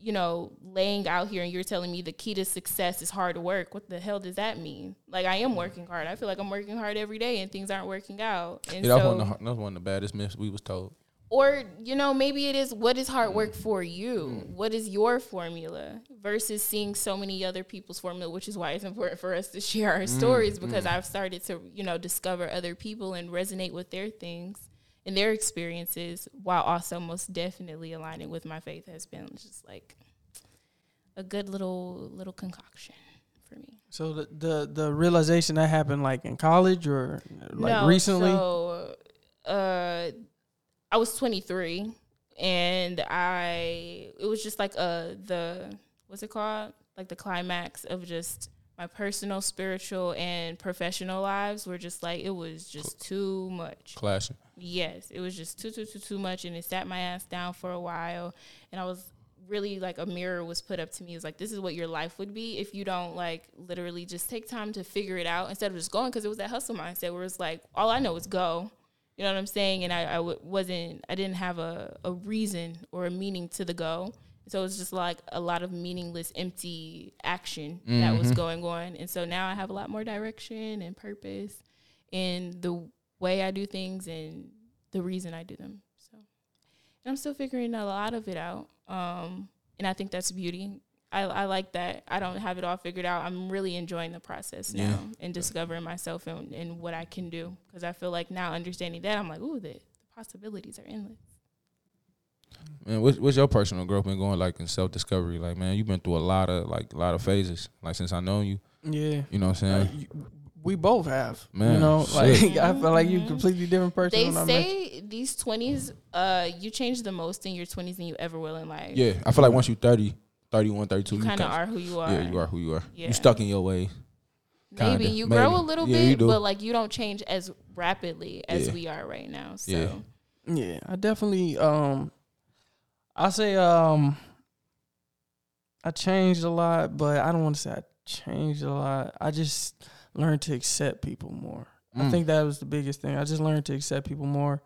you know laying out here and you're telling me the key to success is hard work what the hell does that mean? Like i am working hard. I feel like i'm working hard every day and things aren't working out. And Yeah, that, so was one of the, that was one of the baddest myths we was told. Or you know maybe it is what is hard work mm. for you? Mm. What is your formula versus seeing so many other people's formula which is why it's important for us to share our mm, stories because i've started to you know discover other people and resonate with their things and their experiences while also most definitely aligning with my faith has been just like a good little little concoction for me. So the the, the realization that happened like in college or like no, recently. So, uh, I was 23, and I it was just like uh the what's it called? Like the climax of just my personal, spiritual, and professional lives were just like it was just too much. Clashing. Yes, it was just too too too too much, and it sat my ass down for a while, and I was really like a mirror was put up to me. It was like this is what your life would be if you don't like literally just take time to figure it out instead of just going because it was that hustle mindset where it's like all I know is go. You know what I'm saying? And I, I w- wasn't, I didn't have a, a reason or a meaning to the go. So it was just like a lot of meaningless, empty action that was Mhm. going on. And so now I have a lot more direction and purpose in the way I do things and the reason I do them. So, and I'm still figuring a lot of it out. Um, and I think that's beauty. I, I like that. I don't have it all figured out. I'm really enjoying the process now Yeah. and discovering myself and, and what I can do. Because I feel like now understanding that, I'm like, ooh, the, the possibilities are endless. Man, what's, what's your personal growth been going like in self discovery? Like, man, you've been through a lot of like a lot of phases. Like since I know you, yeah. you know what I'm Uh, saying? you- we both have, man. you Man, know, like shit. I feel like you a Mhm. completely different person. They when I met you. say these 20s, uh, you change the most in your 20s than you ever will in life. yeah, I feel like once you're 30, 31, 32, You you kind of are who you are. Yeah, you are who you are. Yeah. You stuck in your way. Maybe Kinda, you maybe. grow a little Yeah, you bit, do. but like you don't change as rapidly as Yeah. we are right now. So Yeah. Yeah, I definitely um I say um I changed a lot, but I don't want to say I changed a lot. I just learned to accept people more. I Mm. think that was the biggest thing. I just learned to accept people more.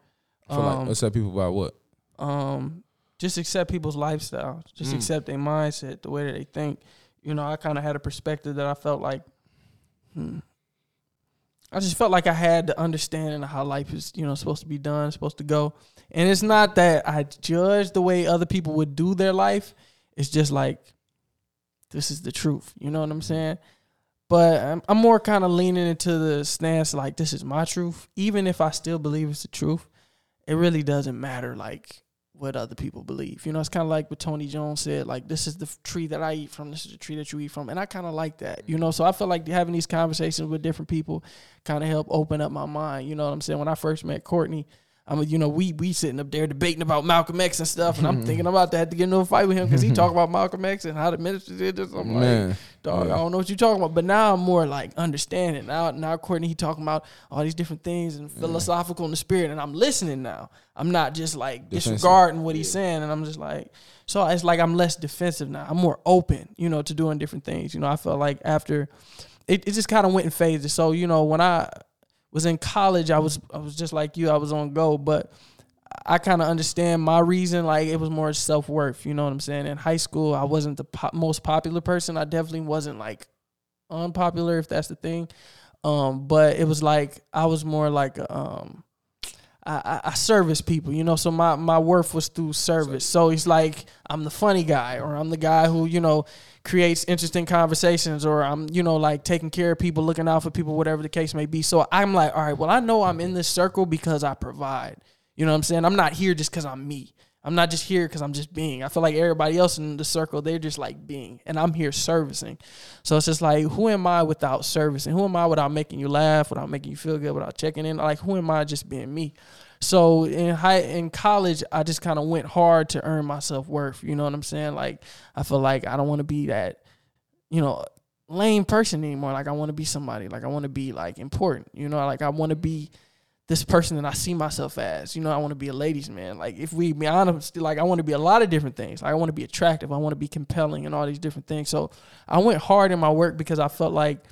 I feel like Um, let's say people by what? um just accept people's lifestyle. Just Mm. accept their mindset, the way that they think. You know, I kind of had a perspective that I felt like hmm, I just felt like I had the understanding of how life is, you know, supposed to be done, supposed to go. And it's not that I judge the way other people would do their life. It's just like this is the truth. You know what I'm saying? But I'm, I'm more kind of leaning into the stance like this is my truth, even if I still believe it's the truth. It really doesn't matter like what other people believe. You know, it's kind of like what Tony Jones said, like this is the tree that I eat from, this is the tree that you eat from, and I kind of like that. You know, so I feel like having these conversations with different people kind of help open up my mind. You know what I'm saying? When I first met Courtney, I'm, you know, we we sitting up there debating about Malcolm X and stuff, and I'm thinking I'm about to have to get into a fight with him because he talk about Malcolm X and how the minister did this. I'm Man. like, dog, Yeah. I don't know what you're talking about. But now I'm more like understanding. Now, now Courtney, he talking about all these different things and philosophical in the spirit, and I'm listening now. I'm not just like Defensive. disregarding what he's saying, and I'm just like, so it's like I'm less defensive now. I'm more open, you know, to doing different things. You know, I felt like after it, it just kind of went in phases. So you know, when I was in college, I was I was just like you. I was on go, but I kind of understand my reason. Like it was more self worth. You know what I'm saying? In high school, I wasn't the most popular person. I definitely wasn't like unpopular, if that's the thing. Um, but it was like I was more like a, um, I, I, service people, you know. So my my worth was through service. So it's like I'm the funny guy, or I'm the guy who you know creates interesting conversations, or I'm you know like taking care of people, looking out for people, whatever the case may be. So I'm like, all right, well I know I'm in this circle because I provide. You know what I'm saying? I'm not here just because I'm me. I'm not just here because I'm just being. I feel like everybody else in the circle, they're just like being, and I'm here servicing. So it's just like, who am I without servicing? Who am I without making you laugh, without making you feel good, without checking in? Like, who am I just being me? So in high in college, I just kind of went hard to earn my self worth. You know what I'm saying? Like, I feel like I don't want to be that, you know, lame person anymore. Like, I want to be somebody. Like, I want to be like important. You know, like I want to be this person that I see myself as. You know, I want to be a ladies' man. Like if we be honest, like I want to be a lot of different things. Like, I want to be attractive. I want to be compelling and all these different things. So I went hard in my work because I felt like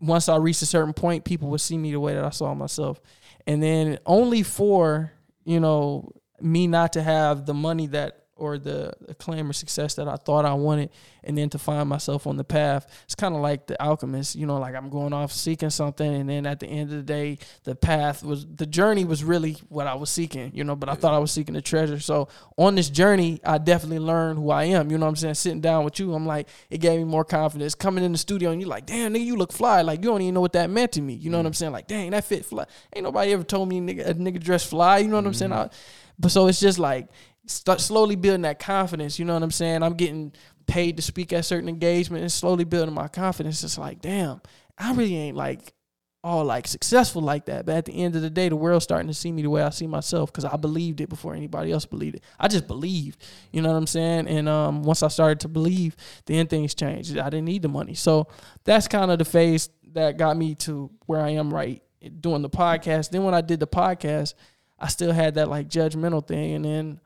once I reached a certain point, people would see me the way that I saw myself. And then only for, you know, me not to have the money that or the acclaim or success that I thought I wanted, and then to find myself on the path. It's kind of like the alchemist, you know, like I'm going off seeking something, and then at the end of the day, the path was the journey was really what I was seeking, you know, but I thought I was seeking the treasure. So on this journey, I definitely learned who I am. You know what I'm saying? Sitting down with you, I'm like, it gave me more confidence. Coming in the studio, and you're like, damn, nigga, you look fly. Like you don't even know what that meant to me. You know what I'm mm. saying? Like, dang, that fit fly. Ain't nobody ever told me nigga, a nigga dress fly. You know what I'm saying? Mm-hmm. I, but so it's just like start slowly building that confidence. You know what I'm saying? I'm getting paid to speak at certain engagements and slowly building my confidence. It's like, damn, I really ain't like all like successful like that. But at the end of the day, the world's starting to see me the way I see myself because I believed it before anybody else believed it. I just believed, you know what I'm saying? And um, once I started to believe, then things changed. I didn't need the money. So that's kind of the phase that got me to where I am right doing the podcast. Then when I did the podcast, I still had that like judgmental thing, and then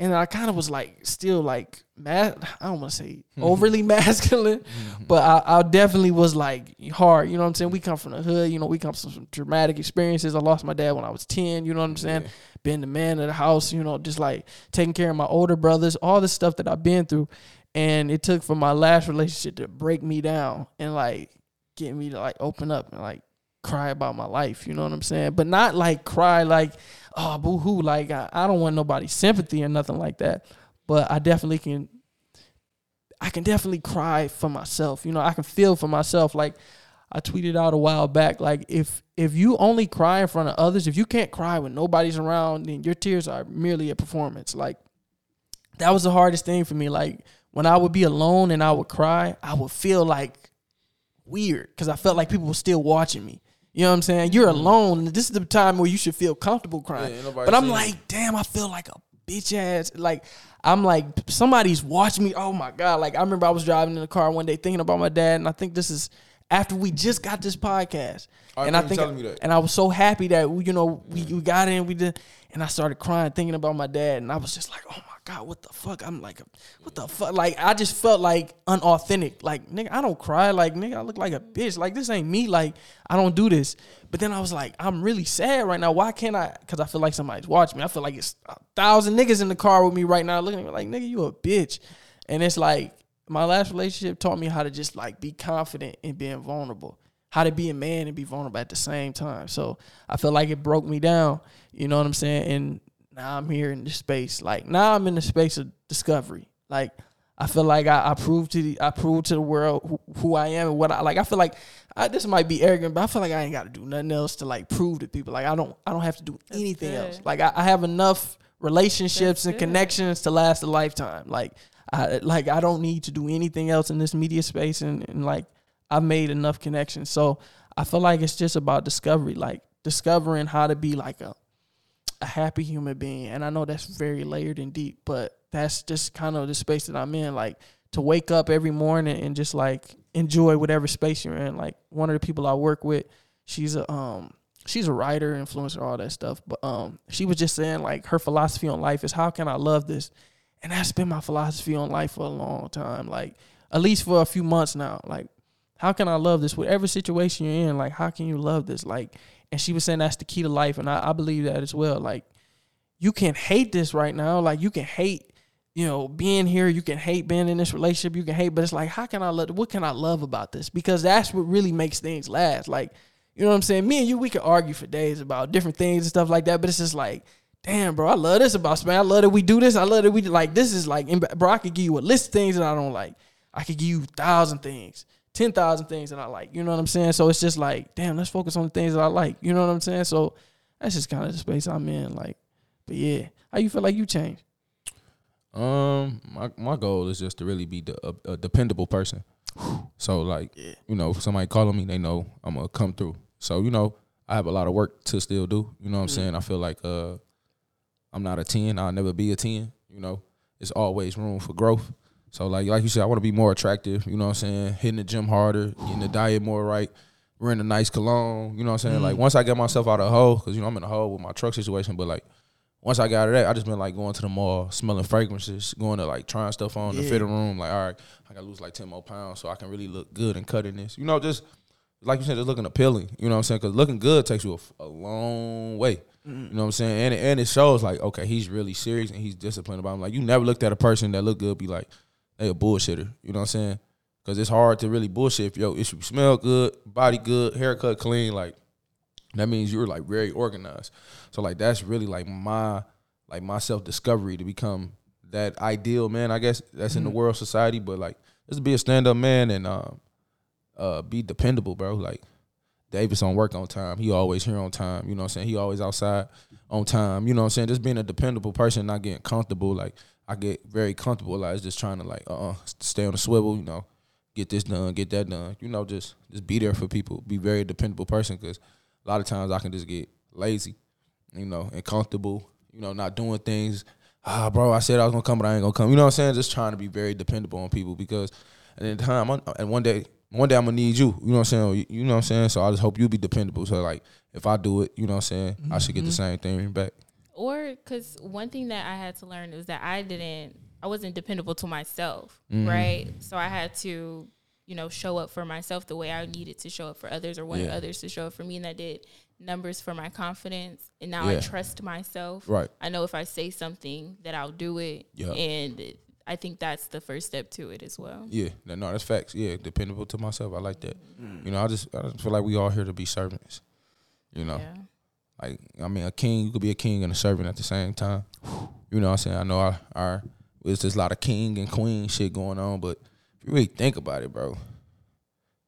and I kind of was like still like mad. I don't want to say overly masculine, mm-hmm. but I, I definitely was like hard. You know what I'm saying? We come from the hood. You know, we come from some dramatic experiences. I lost my dad when I was ten. You know what I'm saying? Being the man of the house. You know, just like taking care of my older brothers. All the stuff that I've been through, and it took for my last relationship to break me down and like get me to like open up and like cry about my life. You know what I'm saying? But not like cry like, oh, boo hoo. Like, I, I don't want nobody's sympathy or nothing like that. But I definitely can, I can definitely cry for myself. You know, I can feel for myself. Like, I tweeted out a while back, like, if if you only cry in front of others, if you can't cry when nobody's around, then your tears are merely a performance. Like, that was the hardest thing for me. Like, when I would be alone and I would cry, I would feel like weird because I felt like people were still watching me. You know what I'm saying? You're mm-hmm. alone. and This is the time where you should feel comfortable crying. Yeah, but I'm like, damn, I feel like a bitch ass. Like, I'm like, somebody's watching me. Oh my God. Like, I remember I was driving in the car one day thinking about my dad, and I think this is after we just got this podcast. I and I think, telling me that. and I was so happy that we, you know, we, we got in, we did, and I started crying thinking about my dad, and I was just like, oh my God, what the fuck? I'm like, what the fuck? Like, I just felt like unauthentic. Like, nigga, I don't cry. Like, nigga, I look like a bitch. Like, this ain't me. Like, I don't do this. But then I was like, I'm really sad right now. Why can't I? Because I feel like somebody's watching me. I feel like it's a thousand niggas in the car with me right now looking at me like, nigga, you a bitch. And it's like, my last relationship taught me how to just like be confident in being vulnerable, how to be a man and be vulnerable at the same time. So I feel like it broke me down. You know what I'm saying? And now I'm here in this space. Like now I'm in the space of discovery. Like I feel like I, I proved to the I proved to the world who, who I am and what I like. I feel like I, this might be arrogant, but I feel like I ain't got to do nothing else to like prove to people. Like I don't I don't have to do anything else. Like I, I have enough relationships That's and good. connections to last a lifetime. Like I like I don't need to do anything else in this media space and, and like I've made enough connections. So I feel like it's just about discovery, like discovering how to be like a a happy human being. And I know that's very layered and deep, but that's just kind of the space that I'm in. Like to wake up every morning and just like enjoy whatever space you're in. Like one of the people I work with, she's a um she's a writer, influencer, all that stuff. But um she was just saying like her philosophy on life is how can I love this? And that's been my philosophy on life for a long time. Like at least for a few months now. Like how can I love this? Whatever situation you're in, like how can you love this? Like and she was saying that's the key to life and I, I believe that as well. Like you can hate this right now. Like you can hate, you know, being here. You can hate being in this relationship. You can hate, but it's like, how can I love? What can I love about this? Because that's what really makes things last. Like, you know what I'm saying? Me and you, we could argue for days about different things and stuff like that. But it's just like, damn, bro, I love this about Spain. I love that we do this. I love that we like this. Is like, bro, I could give you a list of things that I don't like. I could give you a thousand things. 10,000 things that I like. You know what I'm saying? So it's just like, damn, let's focus on the things that I like. You know what I'm saying? So that's just kind of the space I'm in. Like, but yeah, how you feel like you changed? Um, my my goal is just to really be the, a, a dependable person. So like, Yeah. you know, if somebody calling me, they know I'm gonna come through. So you know, I have a lot of work to still do. You know what I'm Mm. saying? I feel like uh, I'm not a ten. I'll never be a ten. You know, it's always room for growth. So like like you said, I want to be more attractive. You know what I'm saying? Hitting the gym harder, getting the diet more right. Wearing a nice cologne. You know what I'm saying? Like Mm. once I get myself out of the hole, because you know I'm in a hole with my truck situation, but like once I got out of that, I just been like going to the mall, smelling fragrances, going to like trying stuff on the fitting room. Like, all right, I gotta lose like ten more pounds so I can really look good and cutting this. You know, just like you said, just looking appealing. You know what I'm saying? Because looking good takes you a long way. You know what I'm saying? And it, and it shows like, okay, he's really serious and he's disciplined about. Him. Like, you never looked at a person that looked good, be like, they a bullshitter. You know what I'm saying? Because it's hard to really bullshit if yo, if you smell good, body good, haircut clean, like that means you're like very organized. So like that's really like my like my self discovery to become that ideal man. I guess that's in the world society, but like just be a stand up man and um uh be dependable, bro. Like Davis on work on time. He always here on time. You know what I'm saying? He always outside on time. You know what I'm saying? Just being a dependable person, not getting comfortable. Like I get very comfortable. Like just trying to like uh uh stay on the swivel. You know, get this done, get that done. You know, just just be there for people. Be very dependable person because a lot of times I can just get lazy. You know, and comfortable. You know, not doing things. Ah, bro, I said I was gonna come, but I ain't gonna come. You know what I'm saying? Just trying to be very dependable on people because at the time, I'm- and one day, one day I'm gonna need you. You know what I'm saying? You know what I'm saying? So I just hope you be dependable. So like, if I do it, you know what I'm saying? I should get the same thing back. Or because one thing that I had to learn is that I didn't, I wasn't dependable to myself, Mhm. right? So I had to, you know, show up for myself the way I needed to show up for others or wanted Yeah. others to show up for me. And that did numbers for my confidence. And now Yeah. I trust myself. Right. I know if I say something that I'll do it. Yeah. And I think that's the first step to it as well. Yeah. No, no, that's facts. Yeah, dependable to myself. I like that. You know, I just I just feel like we all here to be servants. You know. Yeah. Like I mean, a king you could be a king and a servant at the same time. You know what I'm saying? I know our our there's just a lot of king and queen shit going on, but if you really think about it, bro,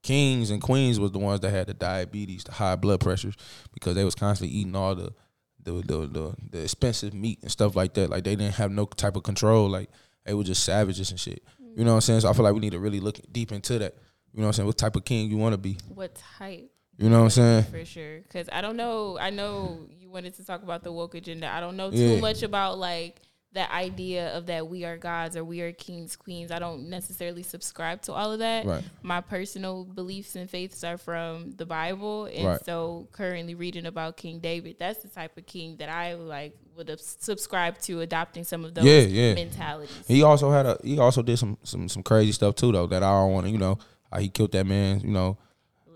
kings and queens was the ones that had the diabetes, the high blood pressures, because they was constantly eating all the the the the, the expensive meat and stuff like that. Like they didn't have no type of control. Like they were just savages and shit. You know what I'm saying? So I feel like we need to really look deep into that. You know what I'm saying? What type of king you want to be? What type? You know what I'm saying? For sure. Because I don't know. I know you wanted to talk about the woke agenda. I don't know too Yeah. much about like that idea of that we are gods or we are kings, queens. I don't necessarily subscribe to all of that. Right. My personal beliefs and faiths are from the Bible. And Right. so currently reading about King David, that's the type of king that I like would have subscribed to adopting some of those Yeah, yeah. mentalities. He also had a he also did some some some crazy stuff too though that I don't want to you know how he killed that man you know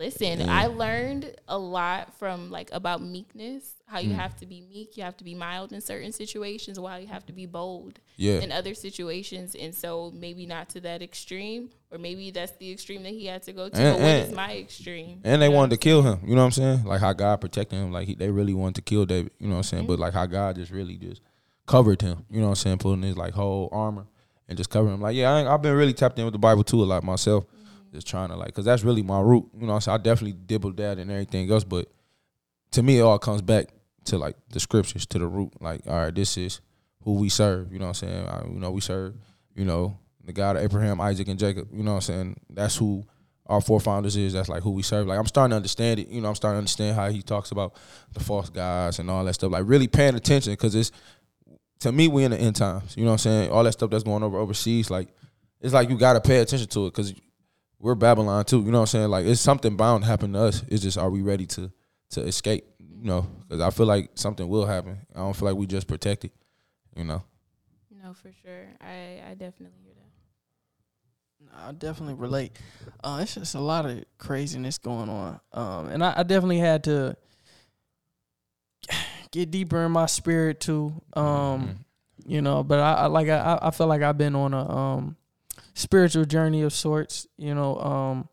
Listen. I learned a lot from like about meekness, how Mm. you have to be meek, you have to be mild in certain situations, while you have to be bold yeah in other situations. And so maybe not to that extreme, or maybe that's the extreme that he had to go to. And- but what and- is my extreme? and they You know wanted to kill him you know what I'm saying like how God protected him like he, they really wanted to kill David you know what I'm saying but Mm-hmm. like how God just really just covered him you know what I'm saying putting his like whole armor and just covering him. Like, yeah, I, i've been really tapped in with the Bible too a lot myself, just trying to like, cause that's really my root. You know, so I definitely dibble that and everything else, but to me, it all comes back to like the scriptures, to the root. Like, all right, this is who we serve. You know what I'm saying? I, you know, we serve. You know, the God of Abraham, Isaac, and Jacob. You know what I'm saying? That's who our forefathers is. That's like who we serve. Like I'm starting to understand it. You know, I'm starting to understand how he talks about the false gods and all that stuff. Like really paying attention because it's to me we in the end times. You know what I'm saying? All that stuff that's going over overseas. Like it's like you got to pay attention to it because we're Babylon too. You know what I'm saying? Like it's something bound to happen to us. It's just are we ready to to escape? You know, because I feel like something will happen. I don't feel like we just protected. You know. No, for sure. I I definitely hear that. I definitely relate. Uh, it's just a lot of craziness going on, um, and I, I definitely had to get deeper in my spirit too. Um, Mhm. you know, but I, I like I I feel like I've been on a um spiritual journey of sorts. You know, um,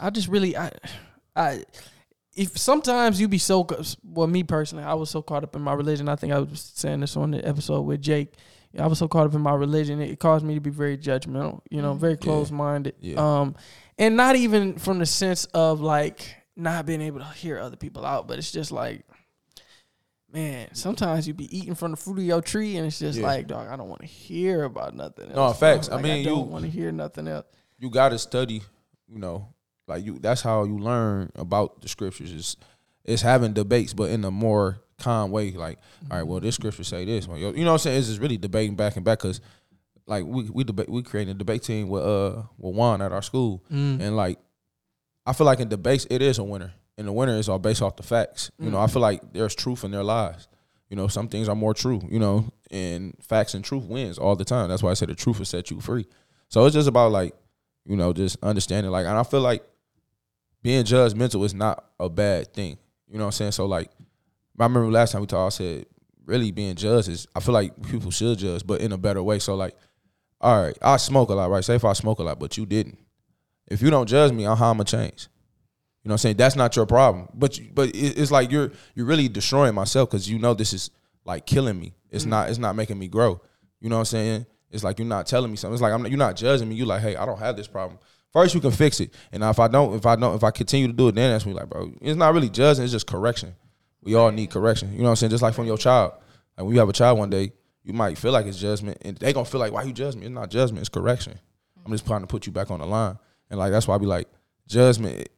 I just really I I if sometimes you be so well me personally I was so caught up in my religion. I think I was saying this on the episode with Jake. I was so caught up in my religion, it caused me to be very judgmental, you know, Mhm. very Yeah. close minded. Yeah. Um, and not even from the sense of like not being able to hear other people out, but it's just like, man, sometimes you be eating from the fruit of your tree, and it's just Yeah. like, dog, I don't want to hear about nothing. No, else. facts. I mean, I don't want to hear nothing else. you gotta study, you know, like you that's how you learn about the scriptures is is having debates, but in a more calm way. Like, all right, well, this scripture say this. Well, you know what I'm saying? It's just really debating back and back because like we we debate we created a debate team with uh with Juan at our school. Mm. And like I feel like in debates it is a winner. And the winner is all based off the facts. You know, I feel like there's truth in their lies. You know, some things are more true, you know, and facts and truth wins all the time. That's why I say the truth will set you free. So it's just about like, you know, just understanding. Like, and I feel like being judgmental is not a bad thing. You know what I'm saying? So like, I remember last time we talked, I said, really being judged is, I feel like people should judge, but in a better way. So like, all right, I smoke a lot, right? Say if I smoke a lot, but you didn't. If you don't judge me, how I'm gonna change? You know what I'm saying? That's not your problem. But you, but it- it's like you're you're really destroying myself because you know this is like killing me. It's mm. not it's not making me grow. You know what I'm saying? It's like you're not telling me something. It's like I'm you're not judging me. You like, hey, I don't have this problem. First, you can fix it, and if I don't, if I don't, if I continue to do it, then that's me like, bro. It's not really judging. It's just correction. We all need correction. You know what I'm saying? Just like from your child. Like when you have a child one day, you might feel like it's judgment, and they gonna feel like, why you judge me? It's not judgment. It's correction. I'm just trying to put you back on the line, and like that's why I be like, judgment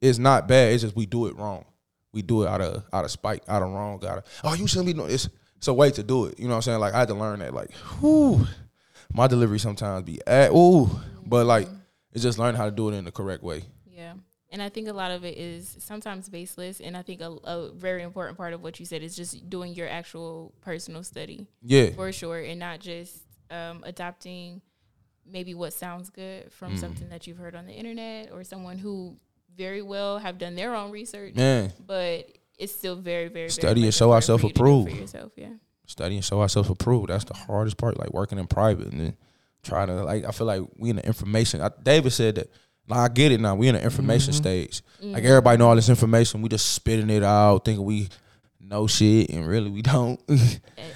is not bad. It's just we do it wrong. We do it out of out of spite, out of wrong, out of oh you shouldn't be doing it's it's a way to do it. You know what I'm saying? Like I had to learn that. Like, whoo, my delivery sometimes be at ooh, but like it's just learning how to do it in the correct way. Yeah. And I think a lot of it is sometimes baseless. And I think a, a very important part of what you said is just doing your actual personal study Yeah, for sure and not just um, adopting maybe what sounds good from Mm. something that you've heard on the internet or someone who very well have done their own research, man. but it's still very, very, very Study and much show ourselves you to do approved. for yourself. Yeah. Study and show ourselves approved. That's the hardest part. Like working in private and then trying to like I feel like we in the information. I, David said that. Like, I get it now. We in the information mm-hmm. stage. Like mm-hmm. everybody know all this information. We just spitting it out, thinking we know shit, and really we don't At,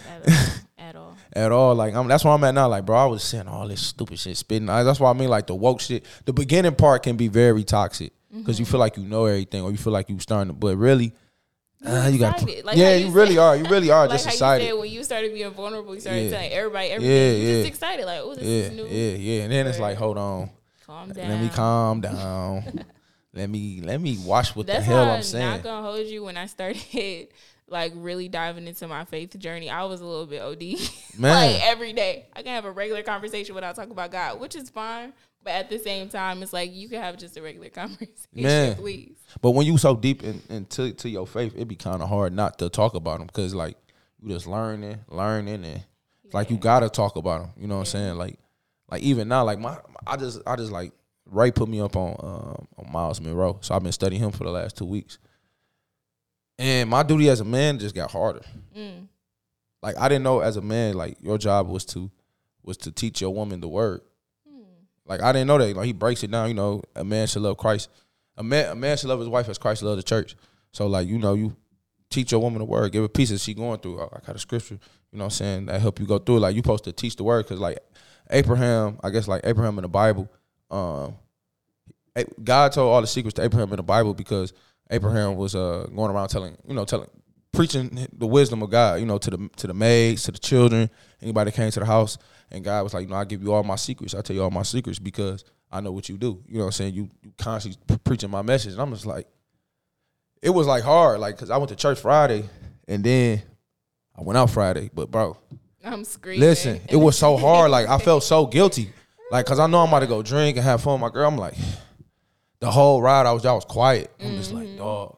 at, all, at all. at all. Like I'm, that's where I'm at now. Like bro, I was saying all this stupid shit, spitting. That's why I mean like the woke shit. The beginning part can be very toxic because you feel like you know everything or you feel like you starting to, but really. Uh, you got. Like yeah, you you really are. You really are like just excited. you when you started being vulnerable, you started Yeah. telling everybody Yeah, everything. You're yeah. just excited, like, oh, this yeah, is new. yeah, yeah. And then it's like, hold on, Calm down. let me calm down. let me let me watch what That's the hell how I'm saying. not gonna hold you when I started like really diving into my faith journey. I was a little bit OD. Man. like every day, I can have a regular conversation without talking about God, which is fine. But at the same time, it's like you can have just a regular conversation, Man. please. But when you so deep in, into to your faith, it'd be kind of hard not to talk about them because like you just learning, learning, and it's like you gotta talk about them. You know what I'm saying? Like, like even now, like my I just I just like Ray put me up on um, on Myles Munroe, so I've been studying him for the last two weeks. And my duty as a man just got harder. Mm. Like I didn't know as a man, like your job was to was to teach your woman the word. Like I didn't know that. Like he breaks it down. You know, a man should love Christ. A man, a man should love his wife as Christ loved the church. So like you know, you teach your woman the word, give her peace as she going through. Oh, I got a scripture. You know I'm saying? That help you go through. Like you supposed to teach the word because like Abraham, I guess like Abraham in the Bible, um, God told all the secrets to Abraham in the Bible because Abraham was uh going around telling, you know, telling preaching the wisdom of God, you know, to the to the maids, to the children, anybody came to the house, and God was like, you know, I give you all my secrets. I tell you all my secrets because I know what you do. You know what I'm saying? You you constantly preaching my message, and I'm just like, it was like hard, like because I went to church Friday, and then I went out Friday, but bro, I'm screaming. Listen, it was so hard. Like I felt so guilty. Like cause I know I'm about to go drink and have fun with my girl. I'm like, the whole ride I was I was quiet. I'm just like, mm-hmm. dog,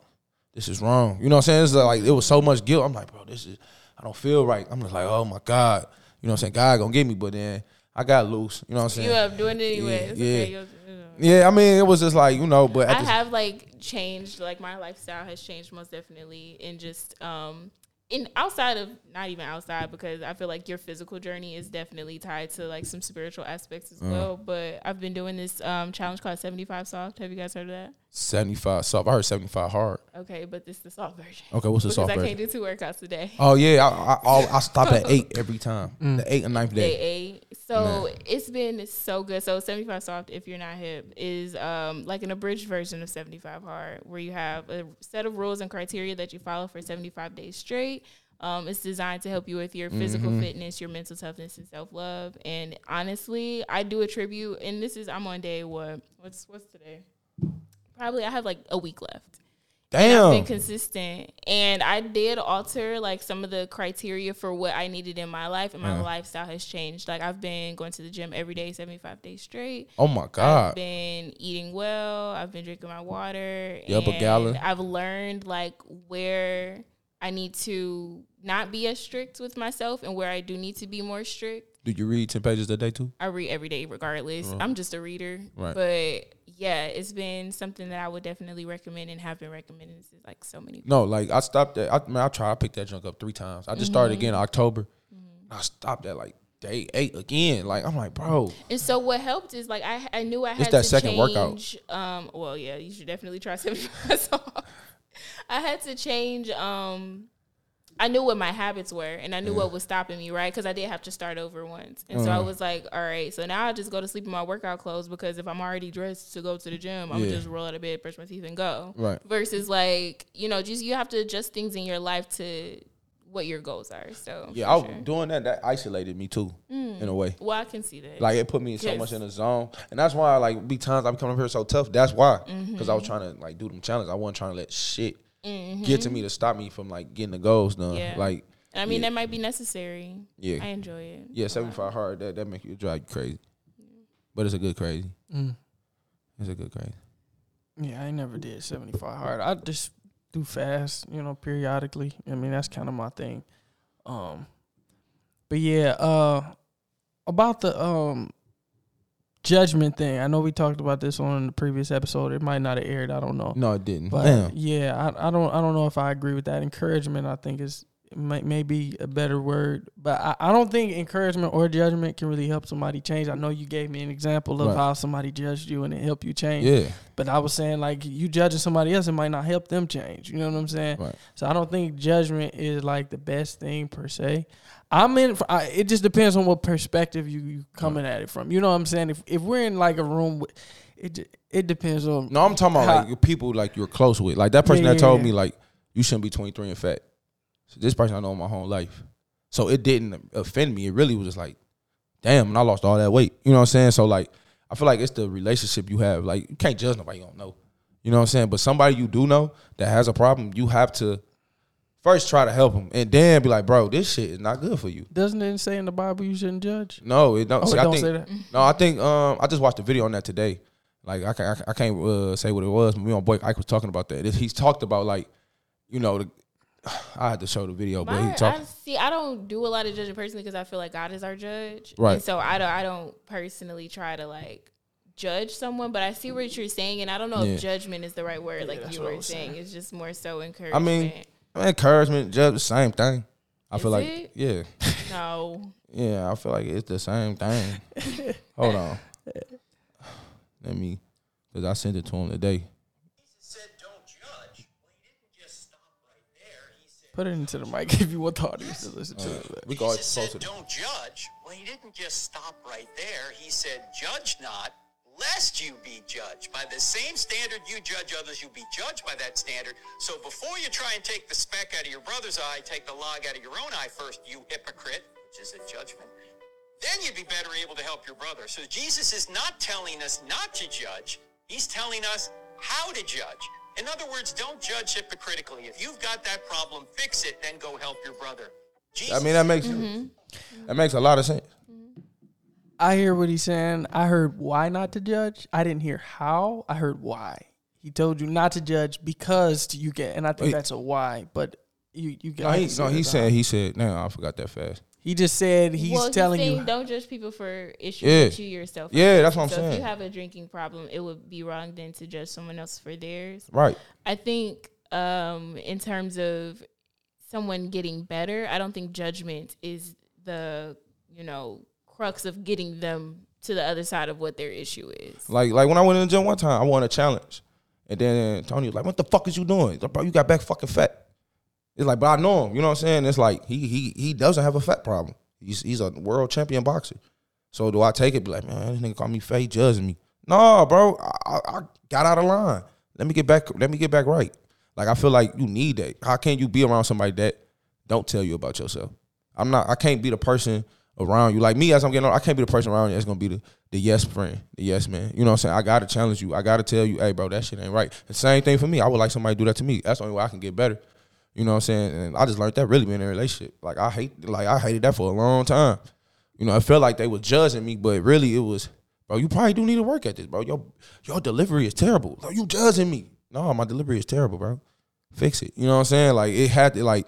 this is wrong. You know what I'm saying? It's like it was so much guilt. I'm like, bro, this is I don't feel right. I'm just like, oh my God. You know what I'm saying? God gonna get me, but then I got loose. You know what I'm saying? you up doing it anyway. Yeah, yeah. okay. You'll- know. Yeah, I mean, it was just like, you know, but I have like changed, like my lifestyle has changed most definitely, in just um in outside of not even outside because I feel like your physical journey is definitely tied to like some spiritual aspects Mm. as well. But I've been doing this um challenge called seventy five soft. Have you guys heard of that? 75 soft. I heard 75 hard. Okay, but this is the soft version. Okay, what's the because soft I version? can't do two workouts a day. Oh yeah, I I, I, I stop at eight every time. The eight and ninth Day day. eight. So it's been so good. So 75 soft, if you're not hip, is um like an abridged version of 75 hard, where you have a set of rules and criteria that you follow for 75 days straight. Um, it's designed to help you with your physical Mm-hmm. fitness, your mental toughness, and self love. And honestly, I do attribute, and this is I'm on day what? What's what's today? Probably I have like a week left. I've been Damn. consistent, and I did alter like some of the criteria for what I needed in my life, and my Uh. lifestyle has changed. Like I've been going to the gym every day, seventy five days straight. Oh my God. I've been eating well. I've been drinking my water. Up a gallon? I've learned like where I need to not be as strict with myself, and where I do need to be more strict. Do you read 10 pages a day too? I read every day regardless. I'm just a reader. Right. But yeah, it's been something that I would definitely recommend and have been recommending like so many people. No, like I stopped that. I man, I tried. I picked that junk up three times. I just started again in October. I stopped at like day eight again. Like I'm like, bro, And so what helped is like I I knew I had It's that to second change, workout. Um, well, yeah, you should definitely try seventy five. I had to change. Um, I knew what my habits were, and I knew what was stopping me, right? Because I did have to start over once, and so Uh-huh. I was like, all right, so now I just go to sleep in my workout clothes because if I'm already dressed to go to the gym, I'm Yeah. just roll out of bed, brush my teeth, and go. Right. Versus like you know, just you have to adjust things in your life to what your goals are. So yeah, I was sure. doing that. That isolated me too, in a way. well, I can see that. Like it put me so Yes. much in the zone, and that's why like be times I become up here so tough. That's why, because Mm-hmm. I was trying to like do them challenges. I wasn't trying to let shit get to me to stop me from like getting the goals done. Mm-hmm. Yeah. Like And I mean, Yeah. that might be necessary. Yeah. I enjoy it. yeah, seventy five hard. That that make you drive you crazy, but it's a good crazy. Mm. It's a good crazy. Yeah, I never did 75 hard. I just do fast, you know, periodically. I mean, that's kind of my thing. Um but yeah, uh about the um judgment thing. I know we talked about this on the previous episode. It might not have aired, I don't know. No, it didn't. But Damn. yeah, I, I don't I don't know if I agree with that. Encouragement I think is may, may be a better word. But I, I don't think encouragement or judgment can really help somebody change. I know you gave me an example of Right. how somebody judged you and it helped you change. Yeah. But I was saying like you judging somebody else, it might not help them change. You know what I'm saying? Right. So I don't think judgment is like the best thing per se. I'm in. I, it just depends on what perspective you, you coming at it from. You know what I'm saying? If if we're in like a room, with, it it depends on. No, I'm talking about How- like your people like you're close with. Like that person Yeah, that told yeah. me like you shouldn't be 23 and fat. So this person I know my whole life. So it didn't offend me. It really was just like, damn, and I lost all that weight. You know what I'm saying? So like I feel like it's the relationship you have. Like you can't judge nobody you don't know. You know what I'm saying? But somebody you do know that has a problem, you have to first try to help him, and then be like, bro, this shit is not good for you. Doesn't it say in the Bible you shouldn't judge? No, it don't. Oh, see, it I don't think, say that. No, I think um I just watched a video on that today. Like I can't I can't uh, say what it was. But me and boy Ike was talking about that. He's talked about like, you know, the, I had to show the video, but he talked. I, see, I don't do a lot of judging personally because I feel like God is our judge, Right. And so I don't, I don't personally try to like judge someone, but I see what you're saying, and I don't know Yeah. if judgment is the right word, like you were saying. saying. It's just more so encouragement. I encouragement. mean, encouragement, just the same thing. I Is feel like it? yeah, no, yeah. I feel like it's the same thing. Hold on, let me, cause I sent it to him today. Jesus said, "Don't judge." Well, he didn't just stop right there. He said, Put it into the mic if you want the audience to listen to it. We go said, "Don't judge." Well, he didn't just stop right there. He said, "Judge not, lest you be judged. By the same standard you judge others, you'll be judged by that standard. So before you try and take the speck out of your brother's eye, take the log out of your own eye first, you hypocrite, which is a judgment. Then you'd be better able to help your brother. So Jesus is not telling us not to judge. He's telling us how to judge. In other words, don't judge hypocritically. If you've got that problem, fix it, then go help your brother. Jesus I mean, that makes that makes a lot of sense. I hear what he's saying. I heard why not to judge. I didn't hear how. I heard why. He told you not to judge because you get, and I think Wait. that's a why. But you, you No, he, got. no, he said he said. No, I forgot that fast. He just said he's well, telling he's saying you. don't judge people for issues Yeah. that you yourself. are Yeah, that's what I'm facing. so If you have a drinking problem, it would be wrong then to judge someone else for theirs. Right. I think um, in terms of someone getting better, I don't think judgment is the you know crux of getting them to the other side of what their issue is. Like like when I went in the gym one time, I won a challenge, and then Tony was like, "What the fuck is you doing, Like, bro? You got back fucking fat." It's like, but I know him. You know what I'm saying? It's like he he he doesn't have a fat problem. He's he's a world champion boxer. So do I take it? Be like, man, this nigga call me fat, judging me. No, bro, I, I got out of line. Let me get back. Let me get back right. Like I feel like you need that. How can you be around somebody that don't tell you about yourself? I'm not. I can't be the person around you. Like me, as I'm getting older, I can't be the person around you that's gonna be the, the yes friend, the yes man. You know what I'm saying? I gotta challenge you. I gotta tell you, hey, bro, that shit ain't right. The same thing for me. I would like somebody to do that to me. That's the only way I can get better. You know what I'm saying? And I just learned that really being in a relationship. Like I hate, like I hated that for a long time. You know, I felt like they were judging me, but really it was, bro. You probably do need to work at this, bro. Your your delivery is terrible. Like, you judging me? No, my delivery is terrible, bro. Fix it. You know what I'm saying? Like it had to like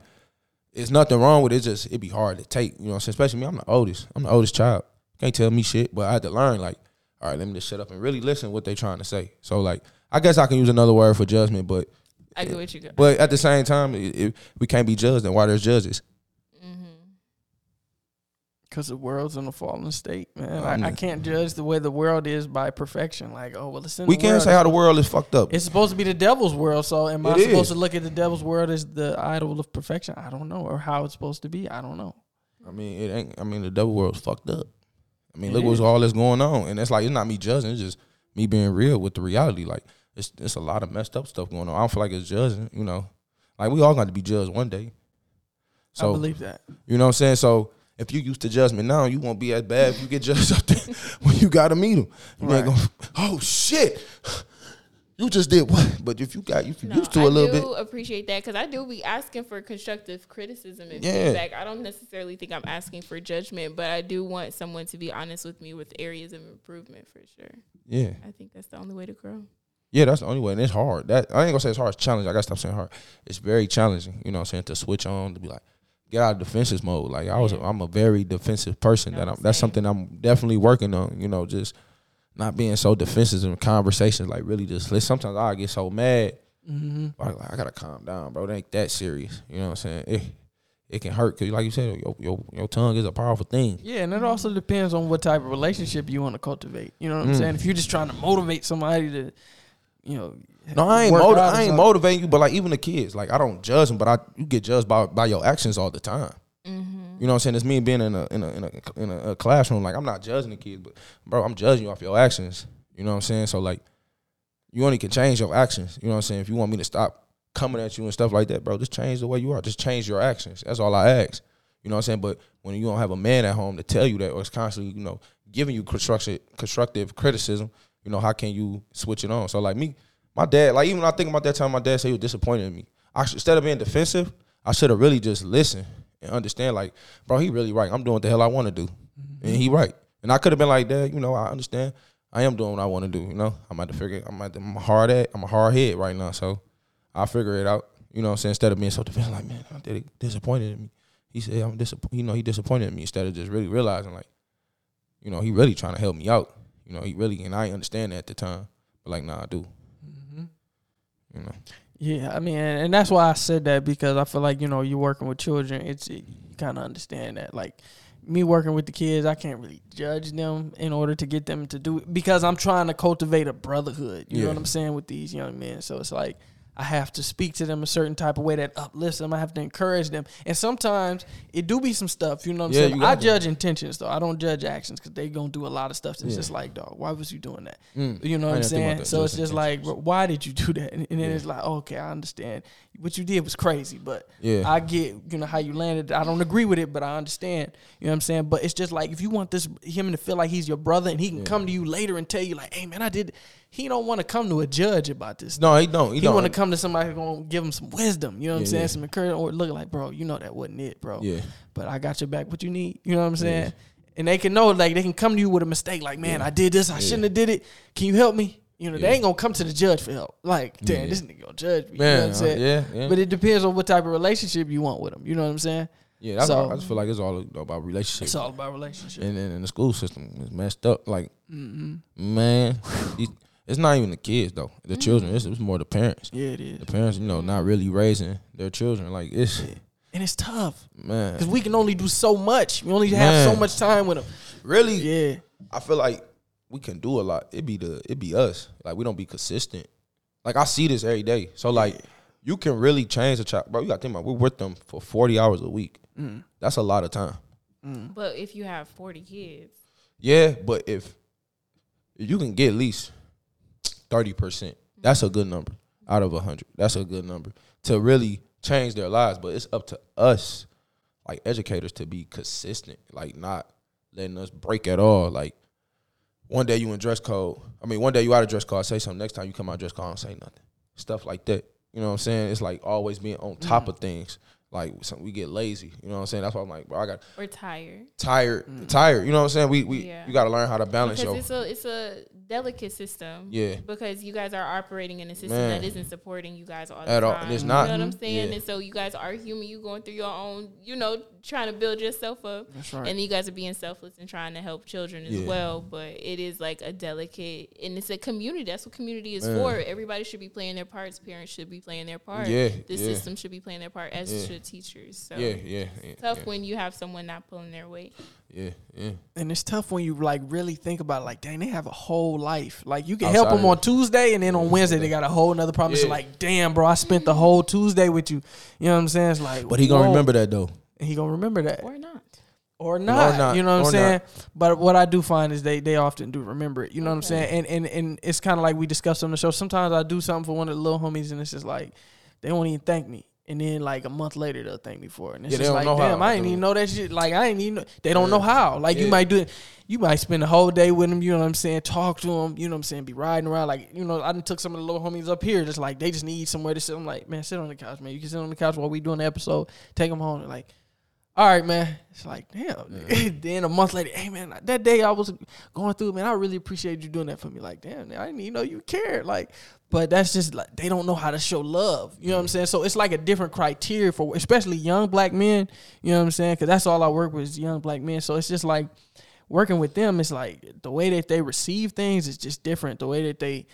it's nothing wrong with it. It's just it'd be hard to take. You know Especially me, I'm the oldest. I'm the oldest child. Can't tell me shit, but I had to learn, like, all right, let me just shut up and really listen what they're trying to say. So like I guess I can use another word for judgment, but I get what you got. but at the same time, it, it, we can't be judged, and why there's judges. Because the world's in a fallen state, man. Um, I, I can't judge the way the world is by perfection. Like, oh well, it's in We can't world. say how the world is fucked up. It's supposed to be the devil's world. So am I It supposed is. to look at the devil's world as the idol of perfection? I don't know, or how it's supposed to be. I don't know. I mean, it ain't. I mean, the devil world's fucked up. I mean, It look what's all that's going on, and it's like it's not me judging. It's just me being real with the reality. Like it's it's a lot of messed up stuff going on. I don't feel like it's judging. You know, like we all got to be judged one day. I So believe that. you know what I'm saying. So if you used to judgment now, you won't be as bad if you get judged up there when you got to meet him. You ain't gonna. Oh shit. You just did what? But if you got, if you No, used to I a little bit, I do appreciate that because I do be asking for constructive criticism and Yeah. feedback. I don't necessarily think I'm asking for judgment, but I do want someone to be honest with me with areas of improvement for sure. yeah, I think that's the only way to grow. yeah, that's the only way, and it's hard. That I ain't gonna say it's hard. It's challenging. I gotta stop saying hard. It's very challenging. You know, what I'm saying to switch on to be like get out of defensive mode. Like I was, Yeah. I'm a very defensive person. No, that I'm, that's something I'm definitely working on. You know, just not being so defensive in conversations. Like really, just listen. Sometimes I get so mad. Mm-hmm. Like, like, I gotta calm down, bro. It ain't that serious. You know what I'm saying? It it can hurt because, like you said, your, your your tongue is a powerful thing. Yeah, and it also depends on what type of relationship you want to cultivate. You know what I'm Mm. saying? If you're just trying to motivate somebody to, you know, No, I ain't work motiv- I ain't motivating you, but like even the kids, like I don't judge them, but I you get judged by by your actions all the time. Mm-hmm. You know what I'm saying? It's me being in a in a in a in a, a classroom. Like I'm not judging the kids, but bro, I'm judging you off your actions. You know what I'm saying? So like, you only can change your actions. You know what I'm saying? If you want me to stop coming at you and stuff like that, bro, just change the way you are. Just change your actions. That's all I ask. You know what I'm saying? But when you don't have a man at home to tell you that, or it's constantly, you know, giving you constructive constructive criticism, you know, how can you switch it on? So like me, my dad, like even when I think about that time, my dad said he was disappointed in me. I should, instead of being defensive, I should have really just listened and understand. Like, bro, he really right. I'm doing what the hell I want to do, mm-hmm. and he right. And I could have been like, Dad, you know, I understand. I am doing what I want to do. You know, I'm at to figure. I'm at. I'm a hard at. I'm a hard head right now, so I figure it out. You know what I'm saying? Instead of being so defensive, like, man, I'm di- disappointed in me. He said, I'm disappointed. You know, he disappointed in me. Instead of just really realizing, like, you know, he really trying to help me out. You know, he really, and I understand that at the time. But like, nah, I do. Mm-hmm. You know, Yeah, I mean, and that's why I said that because I feel like you know you're working with children. It's you kind of understand that. Like me working with the kids, I can't really judge them in order to get them to do it because I'm trying to cultivate a brotherhood. You know what I'm saying with these young men. So it's like I have to speak to them a certain type of way that uplifts them. I have to encourage them. And sometimes it do be some stuff, you know what I'm Yeah, saying? I to. judge intentions though. I don't judge actions because they gonna do a lot of stuff that's just like, dog, why was you doing that? Mm. You know what I'm didn't think about saying? that, So it's just like, why did you do that? And, and then it's like, okay, I understand. What you did was crazy, but Yeah. I get, you know, how you landed. I don't agree with it, but I understand. You know what I'm saying? But it's just like if you want this him to feel like he's your brother and he can come to you later and tell you like, hey man, I did. He don't want to come to a judge about this. No, he don't. He, He want to come to somebody who's gonna give him some wisdom. You know what I'm saying? yeah. Some encouragement or look like, bro, you know that wasn't it, bro. Yeah. But I got your back. What you need? You know what I'm saying? And they can know, like, they can come to you with a mistake. Like, man, I did this. I shouldn't have did it. Can you help me? You know, Yeah. they ain't gonna come to the judge for help. Like, damn, Yeah. this nigga gonna judge me. you know what I'm saying? yeah, yeah. But it depends on what type of relationship you want with them. You know what I'm saying? Yeah, that's So- all, I just feel like it's all about relationships. It's all about relationship. and then in the school system is messed up. Like, mm-hmm. man, these- it's not even the kids though. The mm-hmm. children. It's, it's more the parents. yeah, it is. The parents, you know, not really raising their children. Like it's And it's tough man, because we can only do so much. We only have so much time with them. really. Yeah. I feel like we can do a lot. It be the it be us. Like we don't be consistent. Like I see this every day. So like you can really change a child, bro. You got to think about. We're with them for forty hours a week. Mm. That's a lot of time. Mm. But if you have 40 kids, Yeah, but if if you can get at least thirty percent, mm-hmm. that's a good number out of hundred. That's a good number to really change their lives. But it's up to us, like educators, to be consistent, like not letting us break at all. Like one day you in dress code. I mean, one day you out of dress code, say something. Next time you come out dress code, don't say nothing. Stuff like that. You know what I'm saying? It's like always being on top mm-hmm. of things. Like some, we get lazy. You know what I'm saying? That's why I'm like, bro, I got or tired. tired, mm. tired. You know what I'm saying? We we Yeah. you got to learn how to balance Because your it's a it's a delicate system. Yeah. Because you guys are operating in a system Man. that isn't supporting you guys all the At all. time. It's You not. know what I'm saying? Yeah. And so you guys are human. You going through your own, you know, trying to build yourself up. That's right. And you guys are being selfless and trying to help children as Yeah. well. But it is like a delicate, and it's a community. That's what community is Man. for. Everybody should be playing their parts. Parents should be playing their part. Yeah, The yeah. system should be playing their part, as Yeah. should teachers. So yeah, yeah, yeah, tough yeah, when you have someone not pulling their weight. Yeah, yeah. And it's tough when you like really think about it, like, dang, they have a whole life. Like you can Outside help them on. Tuesday, and then on Wednesday they got a whole another problem. It's Yeah. like, damn, bro, I spent the whole Tuesday with you. You know what I'm saying? It's like, But he gonna whoa. remember that though. And he gonna remember that, Or not. or not. not, You know what I'm saying? not. But what I do find is they they often do remember it. You know what I'm saying? And and and it's kind of like we discussed on the show. Sometimes I do something for one of the little homies, and it's just like they won't even thank me. And then like a month later they'll thank me for it. And it's Yeah, just like, know how, damn, I ain't dude. even know that shit. Like I ain't even know, they don't know how. Like you might do it. You might spend the whole day with them, you know what I'm saying, talk to them, you know what I'm saying, be riding around. Like, you know, I done took some of the little homies up here, just like they just need somewhere to sit. I'm like, man, sit on the couch, man. You can sit on the couch while we doing the episode, take them home. Like, all right, man. It's like, damn. then a month later, hey man, that day I was going through, man, I really appreciate you doing that for me. Like, damn, I didn't even know you cared. Like, but that's just like they don't know how to show love. You know what I'm saying? So it's like a different criteria for especially young black men. You know what I'm saying? Because that's all I work with is young black men. So it's just like working with them. It's like the way that they receive things is just different. The way that they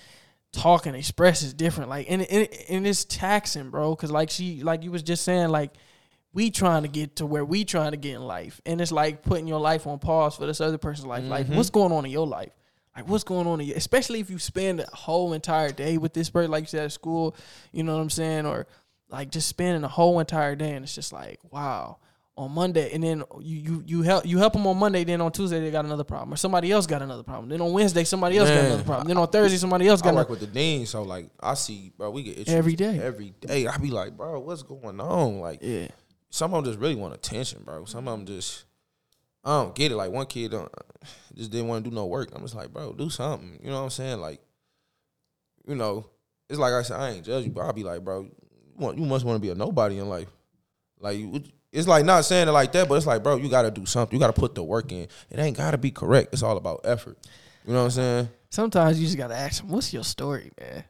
talk and express is different. Like and and, and it's taxing, bro. Because like she, like you was just saying, like we trying to get to where we trying to get in life, and it's like putting your life on pause for this other person's life. Like mm-hmm. what's going on in your life? Like what's going on in your, especially if you spend a whole entire day with this person, like you said at school, you know what I'm saying, or like just spending a whole entire day, and it's just like wow. On Monday, and then you you you help you help them on Monday. Then on Tuesday they got another problem, or somebody else got another problem. Then on Wednesday somebody else got another problem. Then on Thursday somebody else I got work another. with the dean, so like I see, bro, we get issues Every day. Every day, I be like, bro, what's going on? Like, Yeah, some of them just really want attention, bro. Some of them mm-hmm. just, I don't get it. Like one kid don't, just didn't want to do no work. I'm just like, bro, do something. You know what I'm saying? Like, you know, it's like I said, I ain't judge you, but I'll be like, bro, you, want, you must want to be a nobody in life. Like, you- it's like not saying it like that, but it's like, bro, you got to do something. You got to put the work in. It ain't got to be correct. It's all about effort. You know what I'm saying? sometimes you just gotta ask them, "What's your story, man?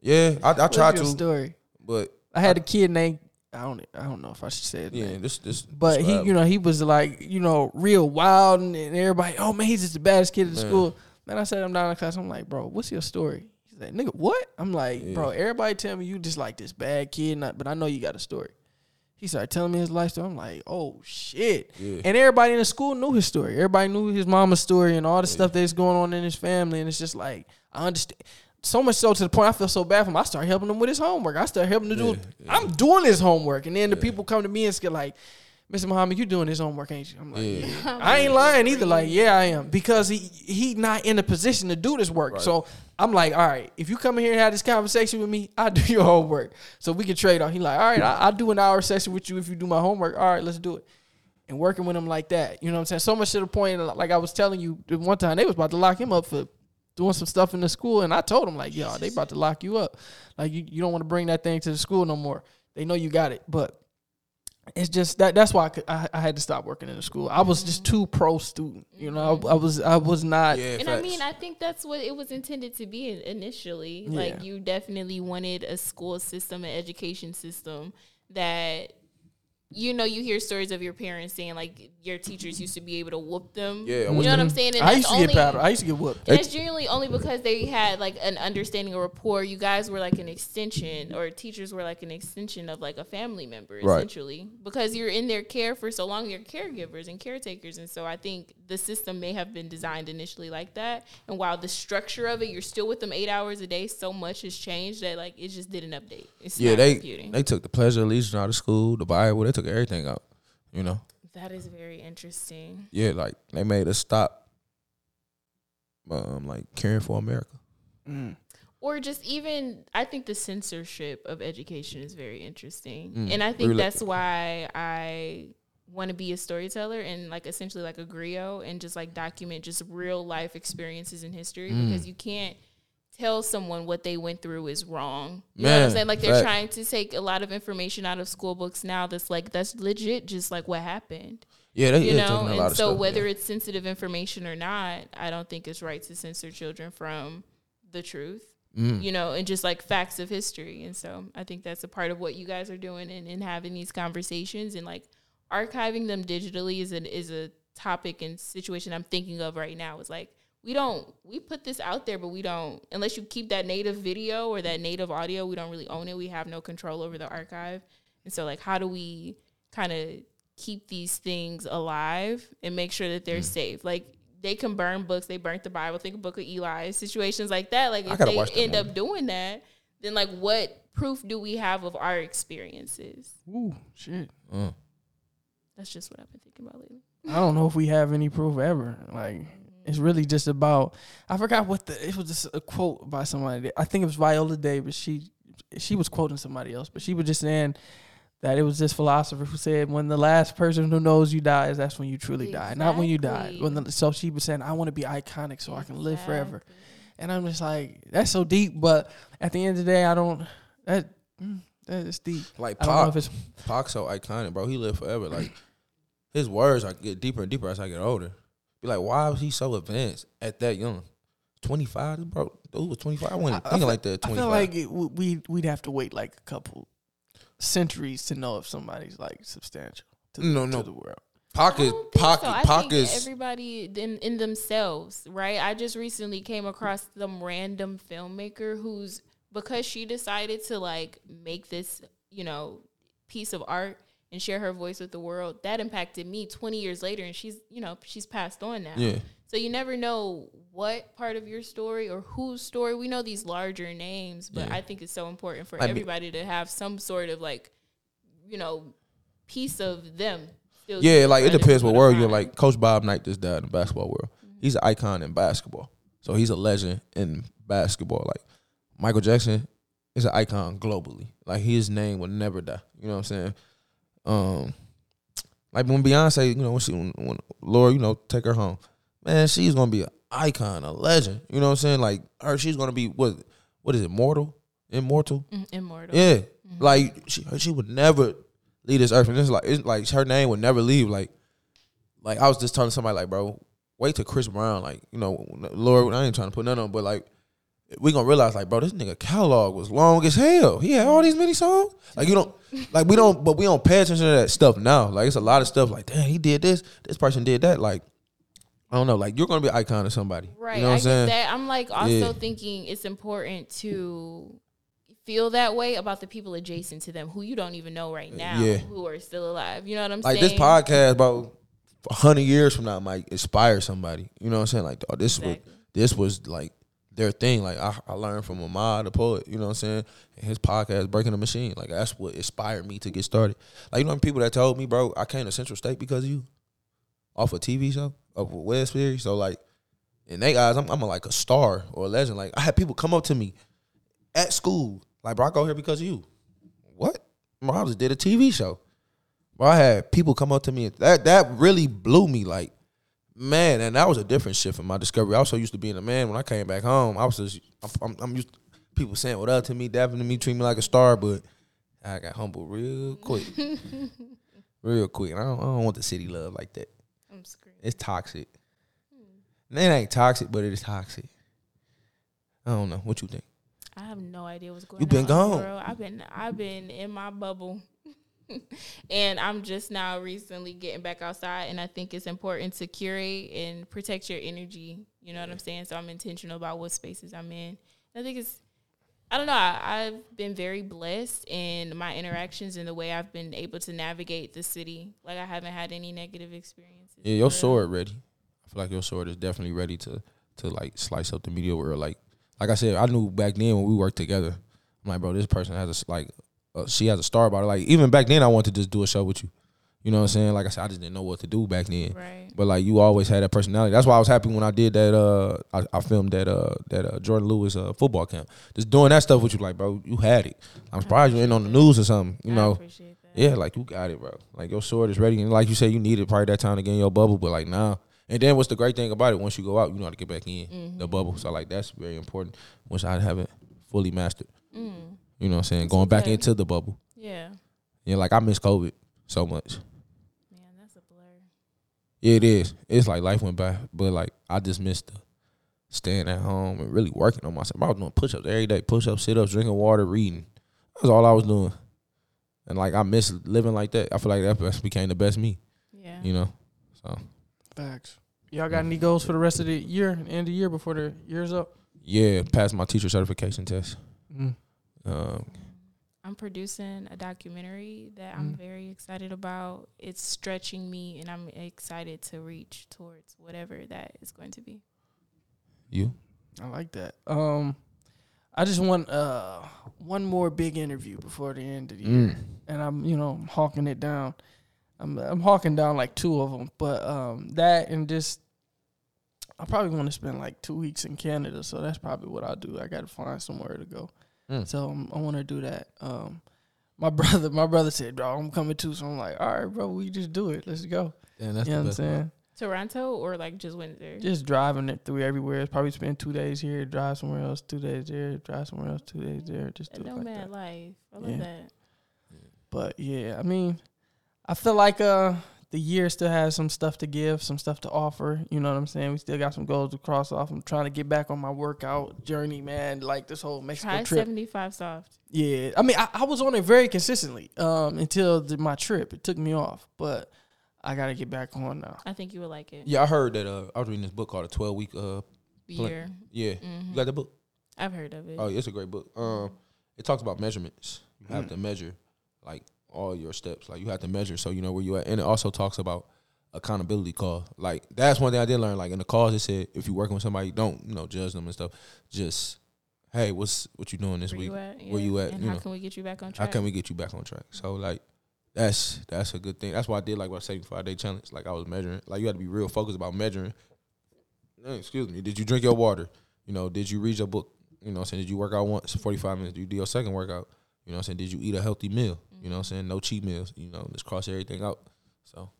Yeah, I, I What's try your to, story?" but I had a kid named I don't I don't know if I should say it. yeah, this this. But he, you know, he was like, you know, real wild, and, and everybody, oh man, he's just the baddest kid in the school. Man, I said him down in class. I'm like, bro, what's your story? He's like, nigga, what? I'm like, bro, everybody tell me you just like this bad kid, not, but I know you got a story. He started telling me his life story. I'm like, oh shit. Yeah. And everybody in the school knew his story. Everybody knew his mama's story and all the stuff that's going on in his family. And it's just like, I understand. So much so to the point I feel so bad for him. I start helping him with his homework. I start helping him to do. Yeah, I'm doing his homework, and then the people come to me and get like, "Mr. Muhammad, you doing his homework, ain't you?" I'm like. I ain't lying either. Like, yeah, I am because he he not in a position to do this work. So I'm like, all right, if you come in here and have this conversation with me, I do your homework, so we can trade off. He like, all right, I, I'll do an hour session with you if you do my homework. All right, let's do it. And working with him like that, you know what I'm saying? So much to the point, like I was telling you, the one time they was about to lock him up for doing some stuff in the school, and I told him like, yo, they about to lock you up. Like you, you don't want to bring that thing to the school no more. They know you got it, but it's just that that's why I, could, I, I had to stop working in the school. I was just too pro student, you know. I, I was I was not. Yeah, And facts. I mean, I think that's what it was intended to be in- initially. Like Yeah. you definitely wanted a school system, an education system that you know, you hear stories of your parents saying like your teachers used to be able to whoop them. Yeah, you know what I'm saying? And I used to only, get paddled. I used to get whooped. And that's generally only because they had like an understanding or rapport. You guys were like an extension, or teachers were like an extension of like a family member, Right. essentially. Because you're in their care for so long, you're caregivers and caretakers. And so I think the system may have been designed initially like that. And while the structure of it, you're still with them eight hours a day, so much has changed that like it just didn't update. It's yeah, not they computing. they took the pleasure of leisure out of school, the Bible, they took everything out. You know, that is very interesting. yeah, like they made us stop, um, like caring for America. Mm. or just even I think the censorship of education is very interesting. Mm, and I think really. that's why I want to be a storyteller and like essentially like a griot and just like document just real life experiences in history Mm. because you can't tell someone what they went through is wrong. You know what I'm saying? Like they're fact. trying to take a lot of information out of school books now that's like that's legit just like what happened Yeah, they you know taking a lot and so stuff, whether yeah. it's sensitive information or not i don't think it's right to censor children from the truth Mm. you know and just like facts of history and so i think that's a part of what you guys are doing and, and having these conversations and like archiving them digitally is an is a topic and situation i'm thinking of right now is like we don't we put this out there but we don't unless you keep that native video or that native audio we don't really own it we have no control over the archive and so like how do we kind of keep these things alive and make sure that Mm. they're safe like they can burn books they burnt the bible think of book of eli situations like that like if they end movie. up doing that then like what proof do we have of our experiences Ooh, shit. Mm. that's just what i've been thinking about lately I don't know if we have any proof ever. Like it's really just about. I forgot what the. It was just a quote by somebody. I think it was Viola Davis. She she was quoting somebody else, but she was just saying that it was this philosopher who said, "When the last person who knows you dies, that's when you truly die, not when you die." When the, so she was saying, "I want to be iconic so I can live forever," and I'm just like, that's so deep. But at the end of the day, I don't. That mm, that is deep. Like I don't know Pac, if it's Pac so iconic, bro. He lived forever. Like his words, I get deeper and deeper as I get older. Be like, why was he so advanced at that young? Twenty five, bro. Dude was twenty five. I wasn't I thinking feel- like that. at I feel like it, w- we we'd have to wait like a couple centuries to know if somebody's like substantial to, No, to no. the world. Pac I is don't think Pac, so. I Pac think is everybody in in themselves, right? I just recently came across some random filmmaker who's because she decided to like make this, you know, piece of art and share her voice with the world. That impacted me 20 years later and she's, you know, she's passed on now. yeah. So you never know what part of your story or whose story. We know these larger names, but Yeah. I think it's so important for I mean- everybody to have some sort of like, you know, piece of them. Yeah, like it depends what world you're like. Coach Bob Knight just died in the basketball world. Mm-hmm. He's an icon in basketball. So he's a legend in basketball. Like Michael Jackson is an icon globally. Like his name will never die. You know what I'm saying? Um like when Beyonce, you know, when she when, when Lord, you know, take her home. Man, she's gonna be an icon, a legend. You know what I'm saying? Like her, she's gonna be what what is it, mortal? Immortal? Mm, immortal. Yeah, like she she would never leave this earth, and it's like it's like her name would never leave. Like, like I was just telling somebody, like, bro, wait till Chris Brown, like, you know, Lord, I ain't trying to put none on, but like, we gonna realize, like, bro, this nigga catalog was long as hell. He had all these mini songs. Like, you don't, like, we don't, but we don't pay attention to that stuff now. Like, it's a lot of stuff. Like, damn, he did this. This person did that. Like, I don't know. Like, you're gonna be an icon to somebody. Right. You know what I I'm saying? that. I'm like also Yeah. thinking it's important to feel that way about the people adjacent to them who you don't even know right now Yeah. who are still alive. You know what I'm like saying? Like this podcast about hundred years from now might inspire somebody. You know what I'm saying? Like, oh, this Exactly. was this was like their thing. Like I, I learned from Ahmad, the poet, you know what I'm saying? His podcast, Breaking the Machine. Like that's what inspired me to get started. Like you know people that told me, bro, I came to Central State because of you. Off a TV show, of a web series. So like in they eyes, I'm, I'm a, like a star or a legend. Like I had people come up to me at school, like, bro, I go here because of you. What? Bro, I just did a TV show. Bro, I had people come up to me. That that really blew me. Like, man, and that was a different shift in my discovery. I was so used to being a man. When I came back home, I was just, I'm, I'm used to people saying what up to me, dapping to me, treating me like a star, but I got humbled real quick. real quick. And I don't, I don't want the city love like that. I'm screaming. It's toxic. And it ain't toxic, but it is toxic. I don't know. What you think? I have no idea what's going on. You've been the gone. world. I've been I've been in my bubble. and I'm just now recently getting back outside and I think it's important to curate and protect your energy. You know what I'm saying? So I'm intentional about what spaces I'm in. I think it's I don't know. I, I've been very blessed in my interactions and the way I've been able to navigate the city. Like I haven't had any negative experiences. Yeah, your sword ready. I feel like your sword is definitely ready to to like slice up the media world. Like like I said, I knew back then when we worked together. I'm like, bro, this person has a like, uh, she has a star about it. Like even back then, I wanted to just do a show with you. You know what I'm saying? Like I said, I just didn't know what to do back then. Right. But like you always had that personality. That's why I was happy when I did that. Uh, I, I filmed that. Uh, that uh, Jordan Lewis uh, football camp. Just doing that stuff with you, like bro, you had it. I'm surprised you ain't on the news or something. You I know, appreciate that. yeah, like you got it, bro. Like your sword is ready, and like you said, you needed probably that time to get in your bubble, but like now. And then what's the great thing about it? Once you go out, you know how to get back in the bubble. So like that's very important. Which I haven't fully mastered. Mm. You know what I'm saying? Going back into the bubble. Yeah. Yeah, like I miss COVID so much. Man, that's a blur. Yeah, it is. It's like life went by, but like I just missed the staying at home and really working on myself. I was doing push ups every day, push ups, sit ups, drinking water, reading. That's all I was doing. And like I miss living like that. I feel like that best- became the best me. Yeah. You know. So Facts. Y'all got any goals for the rest of the year, end of the year before the year's up? yeah, pass my teacher certification test. Mm. Um, I'm producing a documentary that I'm Mm. very excited about. It's stretching me, and I'm excited to reach towards whatever that is going to be. you? I like that. Um, I just want uh one more big interview before the end of the year, Mm. and I'm you know I'm hawking it down. I'm I'm hawking down like two of them, but um that and just I probably want to spend like two weeks in Canada, so that's probably what I'll do. I got to find somewhere to go, Mm. so um, I want to do that. Um, my brother, my brother said, "Dog, I'm coming too," so I'm like, "All right, bro, we just do it. Let's go." Yeah, that's you know what I'm best. saying? Toronto or like just Windsor? Just driving it through everywhere. Probably spend two days here, drive somewhere else, two days there, drive somewhere else, two days there. Just do A it like nomad that. life. I love Yeah. that. But yeah, I mean, I feel like uh the year still has some stuff to give, some stuff to offer. You know what I'm saying? We still got some goals to cross off. I'm trying to get back on my workout journey, man. Like this whole Mexico Try trip. 75 soft. Yeah, I mean, I, I was on it very consistently um until the, my trip. It took me off, but I got to get back on now. I think you would like it. Yeah, I heard that. Uh, I was reading this book called a Twelve Week. Uh, Year. yeah, Mhm. you got that book? I've heard of it. Oh, yeah, it's a great book. Um, it talks about measurements. You have Mm. to measure like all your steps. Like you have to measure so you know where you at. And it also talks about accountability call. Like that's one thing I did learn. Like in the calls, it said if you're working with somebody, don't you know judge them and stuff. Just hey, what's what you doing this Where week? you at? where you at, And you how know. can we get you back on track? How can we get you back on track? So like that's that's a good thing. That's why I did like my 75 day challenge. Like I was measuring. Like you had to be real focused about measuring. Eh, Excuse me. Did you drink your water? You know, did you read your book? You know what I'm saying? Did you work out once, 45 minutes? Did you do your second workout? You know what I'm saying? Did you eat a healthy meal? You know what I'm saying? No cheat meals. You know, just cross everything out. So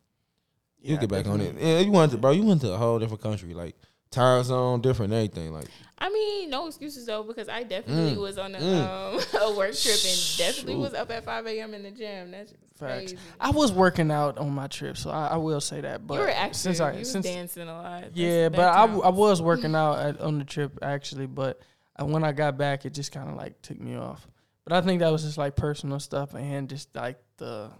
you get back on it. Yeah, you went to bro, you went to a whole different country. Like time zone, different everything. Like I mean, no excuses though, because I definitely Mm. was on a, Mm. um, a work trip and definitely Shoot. was up at 5 a.m. in the gym. That's Facts. crazy. I was working out on my trip, so I, I will say that. But you were active. since I you was since dancing a lot. That's- Yeah, but I. I was working out at, on the trip actually, but uh, when I got back, it just kind of like took me off. But I think that was just like personal stuff and just like the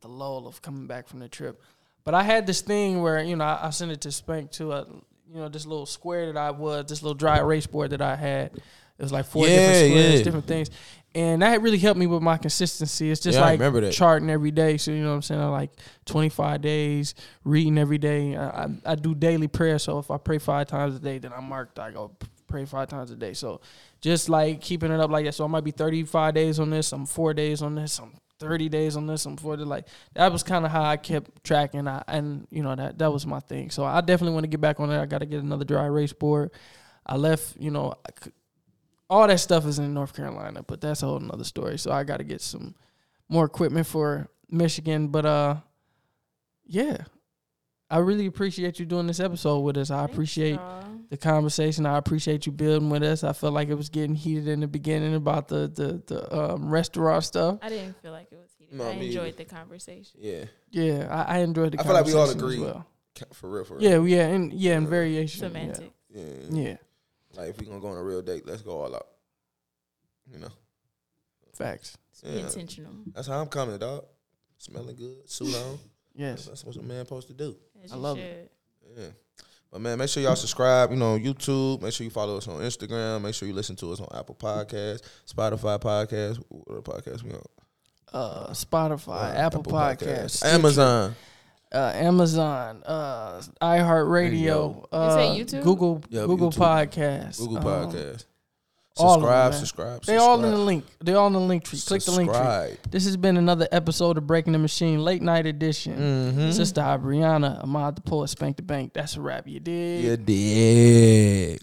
the lull of coming back from the trip. But I had this thing where you know I, I sent it to Spank too. Uh, you know this little square that I was, this little dry erase board that I had. It was like four Yeah, different squares, yeah. different things, and that really helped me with my consistency. It's just Yeah, like remember that. charting every day. So you know what I'm saying. I like 25 days reading every day. I, I, I do daily prayer. So if I pray five times a day, then I mark I go pray five times a day. So just like keeping it up like that. So I might be 35 days on this. I'm four days on this. I'm 30 days on this. I'm 40. Like that was kind of how I kept tracking. I, and you know that that was my thing. So I definitely want to get back on it. I got to get another dry erase board. I left. You know, I could, all that stuff is in North Carolina, but that's a whole nother story. So I got to get some more equipment for Michigan. But uh, yeah, I really appreciate you doing this episode with us. I Thanks, appreciate y'all. The conversation. I appreciate you building with us. I felt like it was getting heated in the beginning about the the the um, restaurant stuff. I didn't feel like it was heated. No, I enjoyed either. the conversation. Yeah, Yeah, I, I enjoyed the. I feel like we all agree. Well. for real, for real. Yeah, yeah, and yeah, and Yeah. variation. Semantic. yeah. Yeah, yeah, Like if we gonna go on a real date, let's go all out. You know, facts. Yeah. intentional. that's how I'm coming, dog. Smelling good, suit on. Yes, That's what a man supposed to do. As I you love it. Yeah. But man, make sure y'all subscribe, you know, on YouTube. Make sure you follow us on Instagram. Make sure you listen to us on Apple Podcasts, Spotify Podcasts, what other podcasts we on? uh, Spotify, Uh, Apple, Podcasts, Stitcher, Amazon. uh, Amazon, uh, iHeartRadio, uh, say YouTube? Google, Yeah, Google YouTube. Podcasts, Google um, Podcasts. all of them, Subscribe, subscribe, They all in the link. They all in the link tree. Click the link tree. This has been another episode of Breaking the Machine, late night edition. Mm-hmm. Sister Brianna, Ahmad the Poet, Spank the Bank. That's a wrap. You did. You dig.